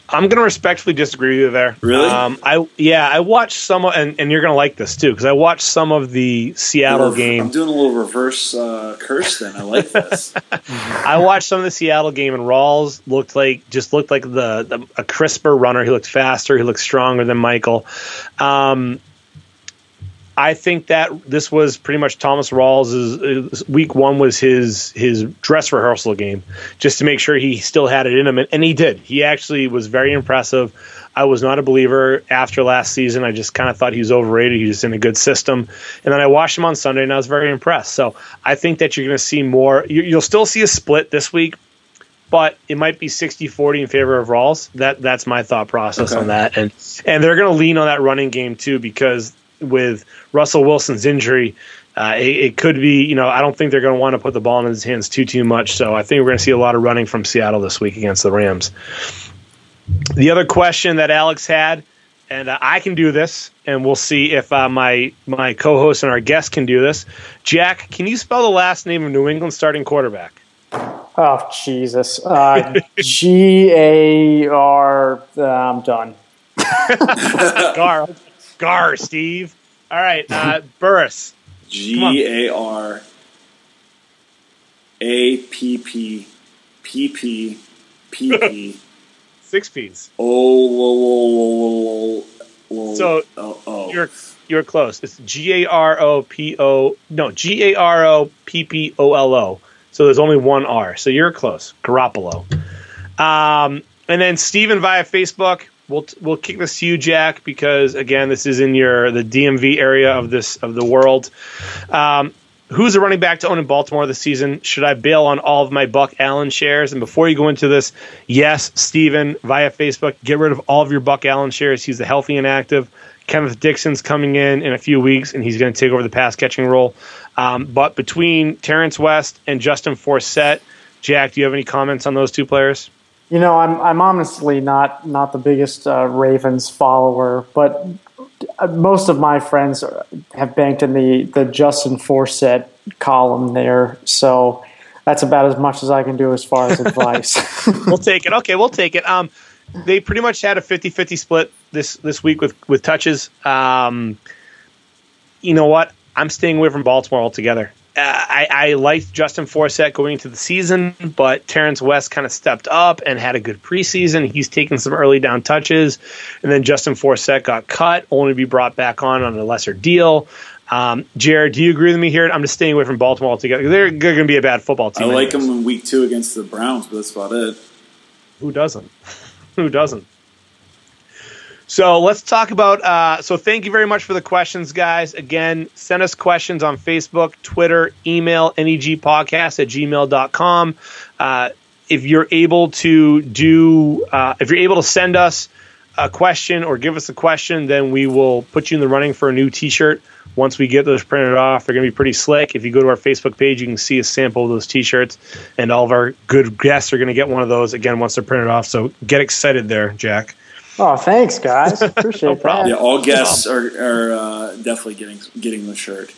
I'm going to respectfully disagree with you there. Really? Um, I yeah, I watched some, of, and, and you're going to like this too because I watched some of the Seattle game. I'm doing a little reverse uh, curse. Then I like this. *laughs* I watched some of the Seattle game, and Rawls looked like just looked like the, the a crisper runner. He looked faster. He looked stronger than Michael. Um, I think that this was pretty much Thomas Rawls' uh, week one was his his dress rehearsal game, just to make sure he still had it in him, and he did. He actually was very impressive. I was not a believer after last season. I just kind of thought he was overrated. He was in a good system, and then I watched him on Sunday, and I was very impressed. So I think that you're going to see more. You'll still see a split this week, but it might be 60-40 in favor of Rawls. That that's my thought process okay. on that, and and they're going to lean on that running game too because with Russell Wilson's injury, uh, it, it, could be, you know, I don't think they're going to want to put the ball in his hands too, too much. So I think we're going to see a lot of running from Seattle this week against the Rams. The other question that Alex had, and uh, I can do this, and we'll see if uh, my my co-host and our guest can do this. Jack, can you spell the last name of New England starting quarterback? Oh Jesus, uh, *laughs* G A R. I'm done. *laughs* Gar, Gar, Steve. All right, uh, *laughs* Burris. G A R A P P P P P P. *laughs* Six P's. Oh, whoa, whoa, whoa, whoa, So oh, oh. you're you're close. It's G A R O P O. No, G A R O P P O L O. So there's only one R. So you're close. Garoppolo. Um, and then Steven via Facebook we'll we'll kick this to you, Jack, because again, this is in your the DMV area of this of the world. Um, who's a running back to own in Baltimore this season? Should I bail on all of my Buck Allen shares? And before you go into this, yes, Steven, via Facebook, get rid of all of your Buck Allen shares. He's the healthy and active. Kenneth Dixon's coming in in a few weeks, and he's going to take over the pass catching role. Um, but between Terrance West and Justin Forsett, Jack, do you have any comments on those two players? You know, I'm I'm honestly not not the biggest uh, Ravens follower, but uh, most of my friends have banked in the the Justin Forsett column there, so that's about as much as I can do as far as advice. *laughs* *laughs* we'll take it. Okay, we'll take it. Um, they pretty much had a 50-50 split this this week with with touches. Um, you know what? I'm staying away from Baltimore altogether. Uh, I, I liked Justin Forsett going into the season, but Terrance West kind of stepped up and had a good preseason. He's taken some early down touches, and then Justin Forsett got cut, only to be brought back on on a lesser deal. Um, Jared, do you agree with me here? I'm just staying away from Baltimore altogether. They're, they're going to be a bad football team. I like anyways. them in week two against the Browns, but that's about it. Who doesn't? *laughs* Who doesn't? So let's talk about. Uh, so thank you very much for the questions, guys. Again, send us questions on Facebook, Twitter, email, negpodcast at gmail.com. Uh, if you're able to do, uh, if you're able to send us a question or give us a question, then we will put you in the running for a new T-shirt. Once we get those printed off, they're going to be pretty slick. If you go to our Facebook page, you can see a sample of those T-shirts, and all of our good guests are going to get one of those again once they're printed off. So get excited there, Jack. Oh, thanks, guys. *laughs* Appreciate no that. Yeah, all guests are, are uh, definitely getting getting the shirt.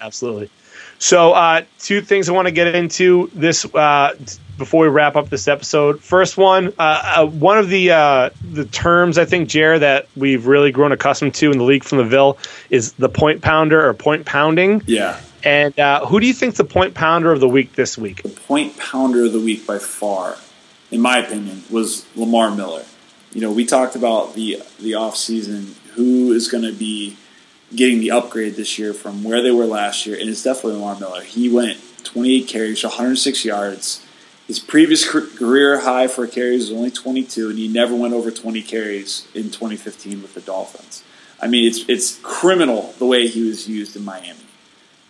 Absolutely. So, uh, two things I want to get into this uh, before we wrap up this episode. First one, uh, uh, one of the uh, the terms I think, Jer, that we've really grown accustomed to in the league from the Ville is the point pounder or point pounding. Yeah. And who do you think the point pounder of the week this week? The point pounder of the week by far, in my opinion, was Lamar Miller you know, we talked about the the off season. Who is going to be getting the upgrade this year from where they were last year? And it's definitely Lamar Miller. He went 28 carries, 106 yards. His previous career high for carries was only 22, and he never went over 20 carries in 2015 with the Dolphins. I mean, it's it's criminal the way he was used in Miami.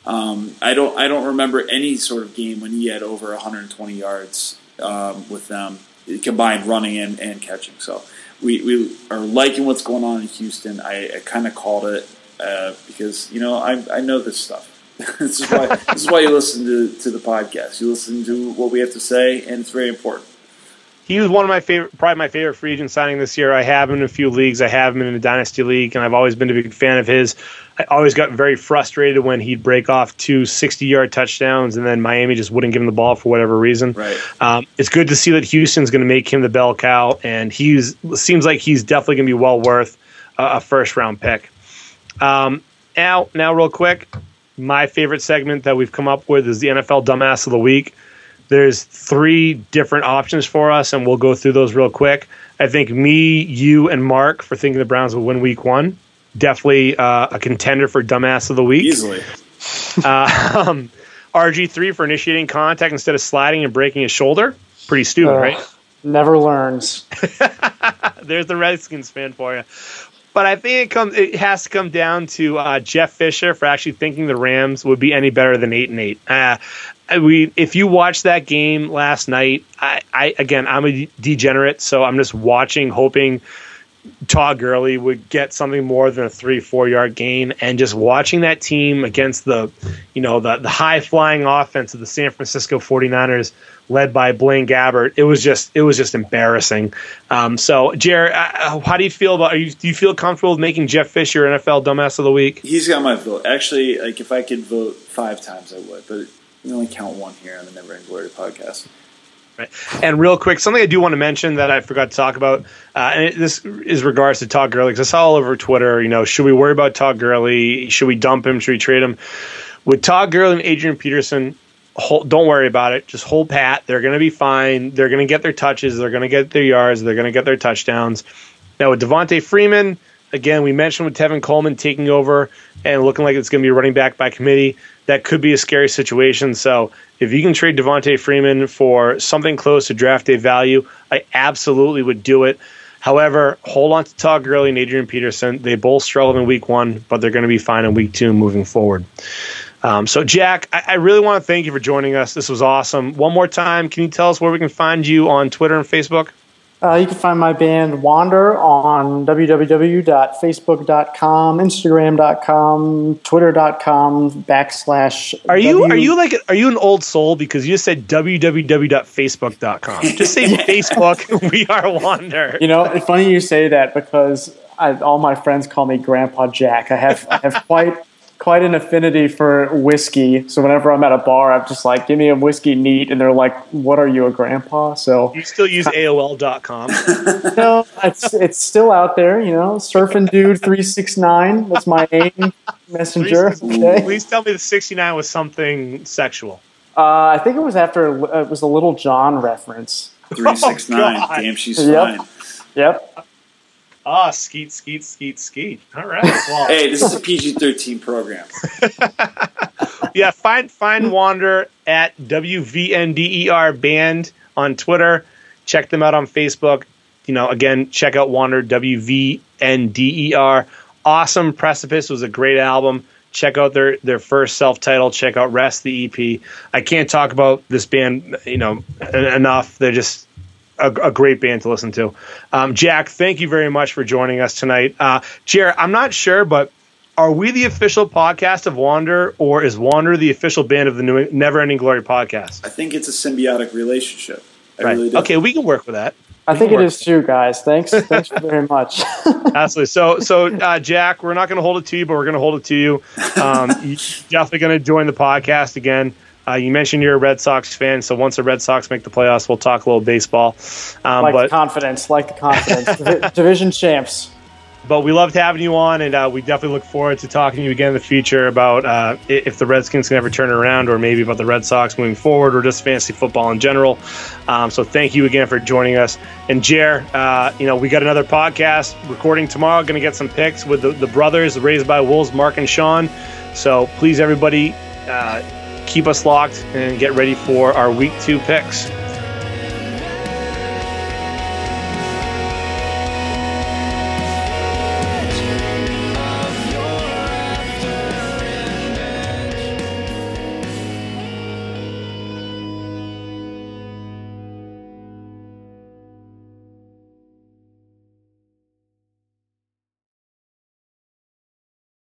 Um, I don't I don't remember any sort of game when he had over 120 yards um, with them combined running and, and catching. So we, we are liking what's going on in Houston. I, I kind of called it uh, because you know I, I know this stuff. *laughs* this is why this is why you listen to, to the podcast. You listen to what we have to say, and it's very important he was one of my favorite, probably my favorite free agent signing this year. I have him in a few leagues. I have him in a dynasty league, and I've always been a big fan of his. I always got very frustrated when he'd break off two 60-yard touchdowns, and then Miami just wouldn't give him the ball for whatever reason. Right. Um, it's good to see that Houston's going to make him the bell cow, and he's seems like he's definitely going to be well worth a, a first-round pick. Um, now, now, real quick, my favorite segment that we've come up with is the NFL Dumbass of the Week. There's three different options for us, and we'll go through those real quick. I think me, you, and Mark for thinking the Browns will win Week One. definitely uh, a contender for dumbass of the week. Easily. Uh, *laughs* um, RG3 for initiating contact instead of sliding and breaking his shoulder. Pretty stupid, Uh, right? Never learns. *laughs* There's the Redskins fan for you. But I think it comes. It has to come down to uh, Jeff Fisher for actually thinking the Rams would be any better than eight and eight. Uh, we, if you watched that game last night, I, I again, I'm a degenerate, so I'm just watching, hoping Todd Gurley would get something more than a three, four yard gain. And just watching that team against the, you know, the, the high flying offense of the San Francisco 49ers led by Blaine Gabbert, it was just, it was just embarrassing. Um, so Jared, uh, how do you feel about, you, do you feel comfortable with making Jeff Fisher NFL dumbass of the week? He's got my vote. Actually, like if I could vote five times, I would. But you only count one here on the Never End Glory podcast. Right. And real quick, something I do want to mention that I forgot to talk about, uh, and it, this is regards to Todd Gurley, because I saw all over Twitter, you know, should we worry about Todd Gurley? Should we dump him? Should we trade him? With Todd Gurley and Adrian Peterson, hold, don't worry about it. Just hold pat. They're going to be fine. They're going to get their touches. They're going to get their yards. They're going to get their touchdowns. Now, with Devonta Freeman, again, we mentioned with Tevin Coleman taking over and looking like it's going to be running back by committee, that could be a scary situation. So if you can trade Devonta Freeman for something close to draft day value, I absolutely would do it. However, hold on to Todd Gurley and Adrian Peterson. They both struggled in week one, but they're going to be fine in week two moving forward. Um, so, Jack, I, I really want to thank you for joining us. This was awesome. One more time, can you tell us where we can find you on Twitter and Facebook? Uh, you can find my band Wander on www.facebook.com, instagram.com, twitter.com, backslash. Are you W- are you like are you an old soul because you just said www.facebook.com? Just say *laughs* Facebook. we are Wander. You know, it's funny you say that because I, all my friends call me Grandpa Jack. I have I have quite quite an affinity for whiskey. So whenever I'm at a bar, I'm just like, "Give me a whiskey neat," and they're like, "What are you, a grandpa?" So You still use AOL.com. *laughs* no, it's it's still out there. You know, surfing dude three six nine. That's my AIM messenger. *laughs* Okay. Please tell me the 69 was something sexual. Uh, I think it was after it was a Lil Jon reference. Three six nine. *laughs* God. Damn, she's Yep. fine. Yep. Ah, skeet, skeet, skeet, skeet. All right. Well, Hey, this is a PG thirteen program. *laughs* yeah, find find Wander at WVNDER E Band on Twitter. Check them out on Facebook. You know, again, check out Wander WVNDER. E Awesome Precipice was a great album. Check out their their first self titled. Check out Rest the EP. I can't talk about this band, you know, enough. They're just a, a great band to listen to. Um, Jack, thank you very much for joining us tonight. Uh, Jared, I'm not sure, but are we the official podcast of Wander, or is Wander the official band of the New Never Ending Glory podcast? I think it's a symbiotic relationship. I Right. really do. Okay, we can work with that. I We think it is it work is too, guys. Thanks. *laughs* Thanks very much. *laughs* Absolutely. So, so uh, Jack, we're not going to hold it to you, but we're going to hold it to you. Um, *laughs* you're definitely going to join the podcast again. Uh, you mentioned you're a Red Sox fan, so once the Red Sox make the playoffs, we'll talk a little baseball. Um, like the confidence. Like the confidence. *laughs* Division champs. but we loved having you on, and uh, we definitely look forward to talking to you again in the future about uh, if the Redskins can ever turn around, or maybe about the Red Sox moving forward, or just fantasy football in general. Um, so thank you again for joining us. And Jer, uh, you know, we got another podcast recording tomorrow. Going to get some picks with the, the brothers raised by wolves, Mark and Sean. So please, everybody, uh, keep us locked and get ready for our week two picks.